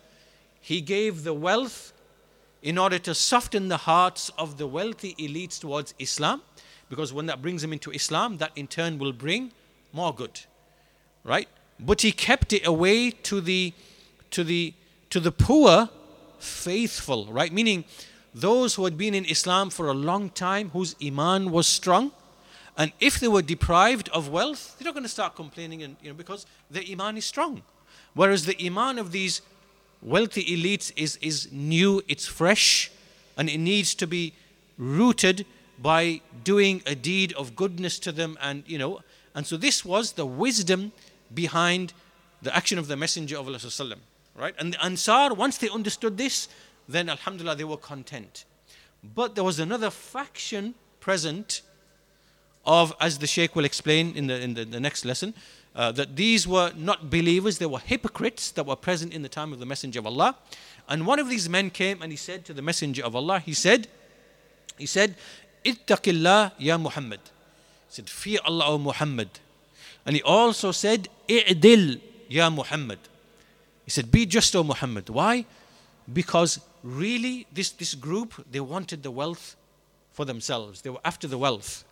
he gave the wealth in order to soften the hearts of the wealthy elites towards Islam, because when that brings them into Islam, that in turn will bring more good, right? But he kept it away to the, to the, to the poor faithful, right? Meaning those who had been in Islam for a long time, whose iman was strong, and if they were deprived of wealth, they're not going to start complaining, and, you know, because their iman is strong. Whereas the iman of these wealthy elites is, is new, it's fresh, and it needs to be rooted by doing a deed of goodness to them. And, you know, and so this was the wisdom behind the action of the Messenger of Allah. Right? And the Ansar, once they understood this, then Alhamdulillah, they were content. But there was another faction present of, as the Sheikh will explain in the, in the, the next lesson, uh, that these were not believers, they were hypocrites that were present in the time of the Messenger of Allah. And one of these men came and he said to the Messenger of Allah, he said, he said, Ittaqillah ya Muhammad. He said, Fear Allah, O Muhammad. And he also said, I'dil ya Muhammad. He said, Be just, O Muhammad. Why? Because really, this, this group, they wanted the wealth for themselves. They were after the wealth.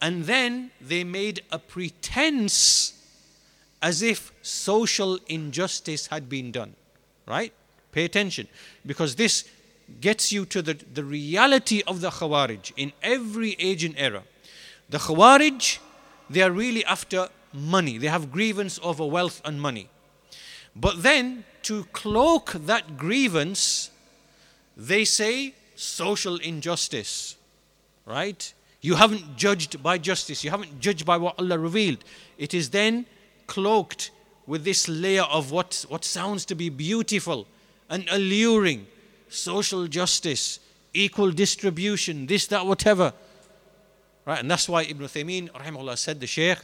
And then they made a pretense as if social injustice had been done. Right? Pay attention. Because this gets you to the, the reality of the Khawarij in every age and era. The Khawarij, they are really after money. They have grievance over wealth and money. But then, to cloak that grievance, they say social injustice, right? You haven't judged by justice, you haven't judged by what Allah revealed. It is then cloaked with this layer of what, what sounds to be beautiful and alluring social justice, equal distribution, this, that, whatever. Right? And that's why Ibn Uthaymeen rahimahullah, said, the Shaykh,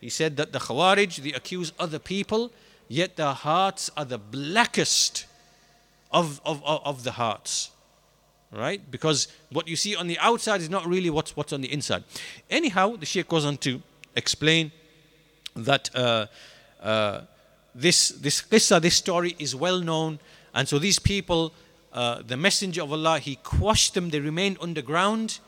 he said that the Khawarij, they accuse other people, yet their hearts are the blackest of, of, of, of the hearts. Right? Because what you see on the outside is not really what's, what's on the inside. Anyhow, the Shaykh goes on to explain that uh, uh, this, this qissa, this story is well known. And so these people, uh, the Messenger of Allah, he quashed them, they remained underground.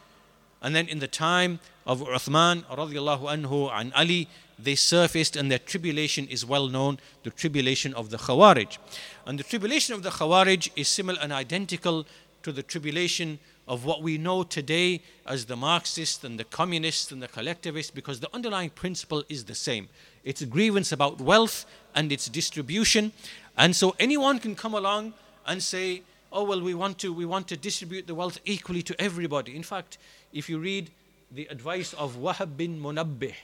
And then in the time of Uthman radiallahu anhu and Ali, they surfaced and their tribulation is well known, the tribulation of the Khawarij. And the tribulation of the Khawarij is similar and identical to the tribulation of what we know today as the Marxists and the communists and the collectivists because the underlying principle is the same. It's a grievance about wealth and its distribution. And so anyone can come along and say, oh well we want to we want to distribute the wealth equally to everybody. In fact, if you read the advice of Wahab bin Munabbih,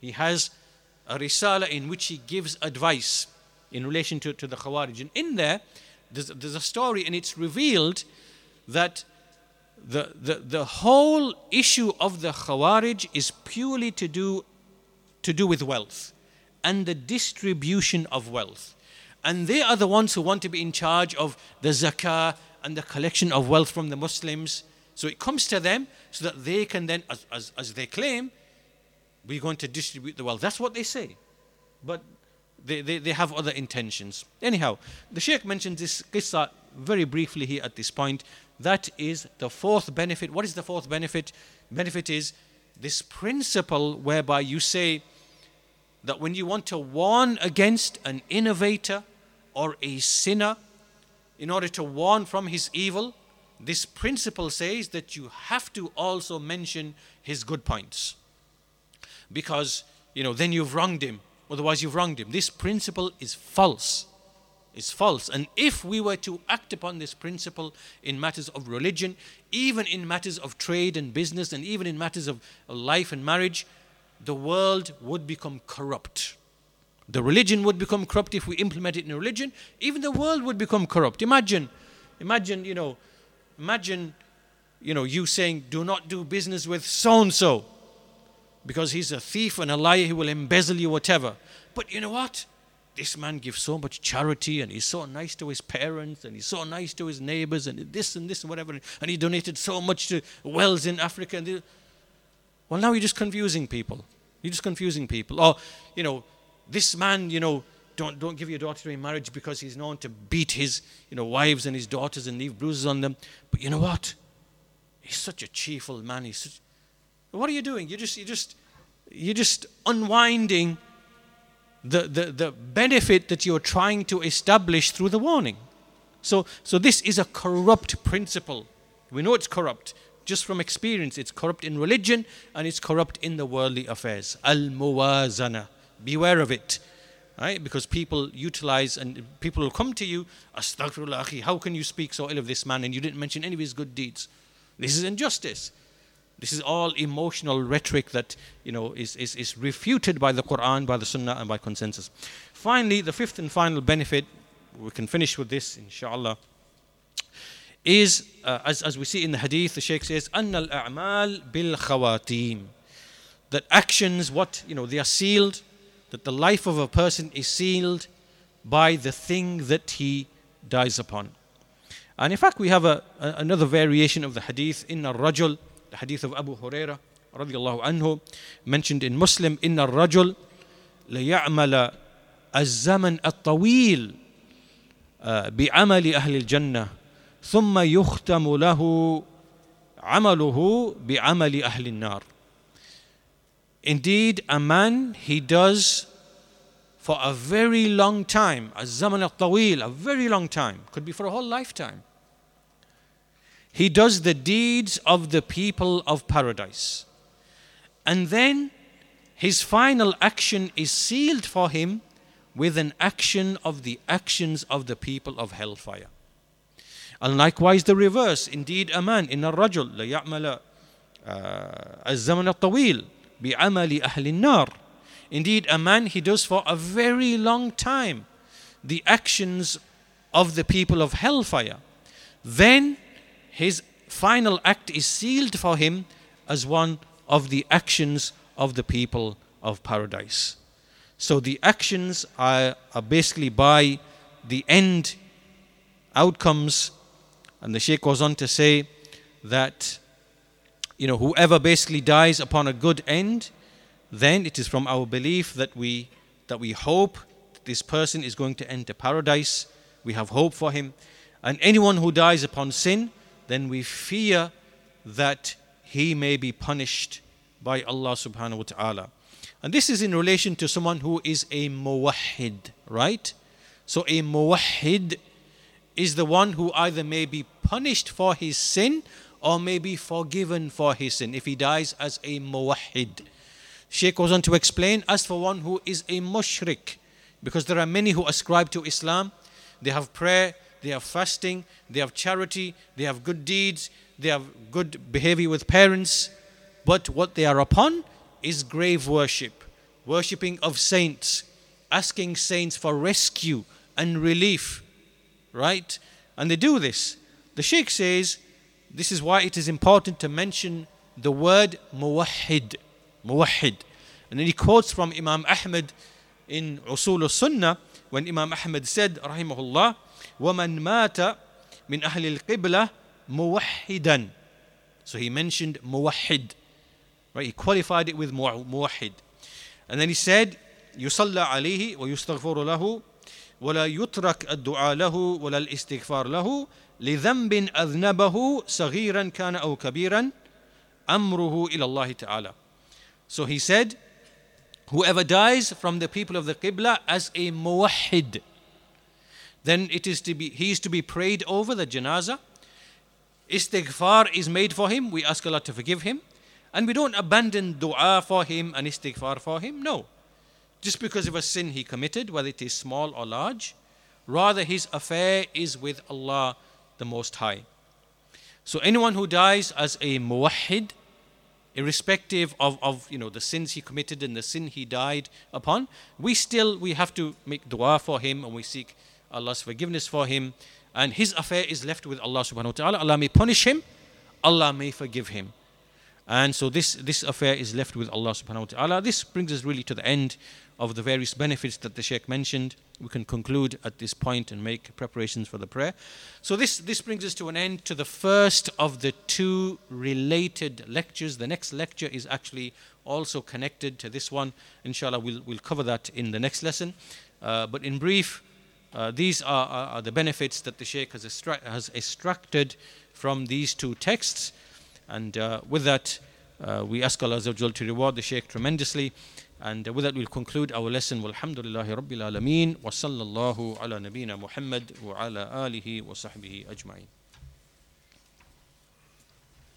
he has a risala in which he gives advice in relation to, to the Khawarij. And in there, there's, there's a story, and it's revealed that the, the, the whole issue of the Khawarij is purely to do, to do with wealth and the distribution of wealth. And they are the ones who want to be in charge of the zakah and the collection of wealth from the Muslims. So it comes to them so that they can then, as, as, as they claim, we're going to distribute the wealth. That's what they say. But they, they, they have other intentions. Anyhow, the Sheikh mentions this qissa very briefly here at this point. That is the fourth benefit. What is the fourth benefit? Benefit is this principle whereby you say that when you want to warn against an innovator or a sinner, in order to warn from his evil, this principle says that you have to also mention his good points. Because you know then you've wronged him. Otherwise you've wronged him. This principle is false. Is false. And if we were to act upon this principle in matters of religion even in matters of trade and business and even in matters of life and marriage the world would become corrupt. The religion would become corrupt if we implement it in religion. Even the world would become corrupt. Imagine, imagine, you know, imagine, you know, you saying, do not do business with so and so because he's a thief and a liar, he will embezzle you, whatever. But you know what? This man gives so much charity and he's so nice to his parents and he's so nice to his neighbors and this and this and whatever. And he donated so much to wells in Africa. And well, now you're just confusing people. You're just confusing people. Or, you know, this man, you know, don't, don't give your daughter in marriage because he's known to beat his, you know, wives and his daughters and leave bruises on them. But you know what? He's such a cheerful man. He's such, what are you doing? You're just, you're just, you're just unwinding the, the, the benefit that you're trying to establish through the warning. So, so this is a corrupt principle. We know it's corrupt just from experience. It's corrupt in religion and it's corrupt in the worldly affairs. Al muwazana. Beware of it. Right? Because people utilize and people will come to you, Astaghfirullah, how can you speak so ill of this man and you didn't mention any of his good deeds? This is injustice. This is all emotional rhetoric that you know is, is, is refuted by the Quran, by the Sunnah, and by consensus. Finally, the fifth and final benefit, we can finish with this, inshallah, is uh, as, as we see in the hadith, the Shaykh says, Anna al a'mal bil khawatim. That actions, what you know, they are sealed that the life of a person is sealed by the thing that he dies upon. And in fact, we have a, a another variation of the hadith in الرجل the hadith of Abu Huraira radiallahu anhu mentioned in Muslim إن الرجل ليعمل الزمن الطويل بعمل أهل الجنة ثم يختم له عمله بعمل أهل النار Indeed, a man, he does for a very long time, a zaman al-tawil, a very long time, could be for a whole lifetime. He does the deeds of the people of paradise. And then his final action is sealed for him with an action of the actions of the people of hellfire. And likewise the reverse. Indeed, a man in a rajul, la ya'mala, uh, al-zaman al-tawil, بعمل أهل النار. Indeed, a man he does for a very long time the actions of the people of hellfire. Then his final act is sealed for him as one of the actions of the people of paradise. So the actions are, are basically by the end outcomes. And the Sheikh goes on to say that, you know, whoever basically dies upon a good end, then it is from our belief that we that we hope that this person is going to enter paradise. We have hope for him. And anyone who dies upon sin, then we fear that he may be punished by Allah subhanahu wa ta'ala. And this is in relation to someone who is a muwahhid, right? So a muwahhid is the one who either may be punished for his sin or may be forgiven for his sin if he dies as a muwahhid. Sheikh goes on to explain as for one who is a mushrik, because there are many who ascribe to Islam, they have prayer, they have fasting, they have charity, they have good deeds, they have good behavior with parents. But what they are upon is grave worship, worshipping of saints, asking saints for rescue and relief, right? And they do this. The Sheikh says this is why it is important to mention the word muwahhid, muwahhid. And then he quotes from Imam Ahmad in Usul al-Sunnah when Imam Ahmad said, rahimahullah, وَمَنْ مَاتَ مِنْ أَهْلِ الْقِبْلَةِ مُوَحِّدًا So he mentioned muwahhid. Right? He qualified it with muwahhid. And then he said, يصلى عليه ويستغفر له ولا يترك الدعاء له ولا الاستغفار له لذنب أذنبه صغيرا كان أو كبيرا أمره إلى الله تعالى. So he said, whoever dies from the people of the Qibla as a muwahhid, then it is to be he is to be prayed over the janazah. Istighfar is made for him. We ask Allah to forgive him. And we don't abandon dua for him and istighfar for him. No. Just because of a sin he committed, whether it is small or large, rather his affair is with Allah the Most High. So anyone who dies as a muwahhid, irrespective of, of you know the sins he committed and the sin he died upon, we still we have to make dua for him and we seek Allah's forgiveness for him. And his affair is left with Allah subhanahu wa ta'ala. Allah may punish him, Allah may forgive him. And so this, this affair is left with Allah subhanahu wa ta'ala. This brings us really to the end of the various benefits that the Sheikh mentioned. We can conclude at this point and make preparations for the prayer. So this, this brings us to an end to the first of the two related lectures. The next lecture is actually also connected to this one. Inshallah, we'll, we'll cover that in the next lesson. Uh, but in brief, uh, these are, are, are, the benefits that the Shaykh has, extra- has extracted from these two texts. And uh, with that, uh, we ask Allah to reward the Shaykh tremendously. And with that, we'll conclude our lesson. Walhamdulillahi Rabbil Alameen. Wa sallallahu ala nabina Muhammad wa ala alihi wa sahbihi ajma'in.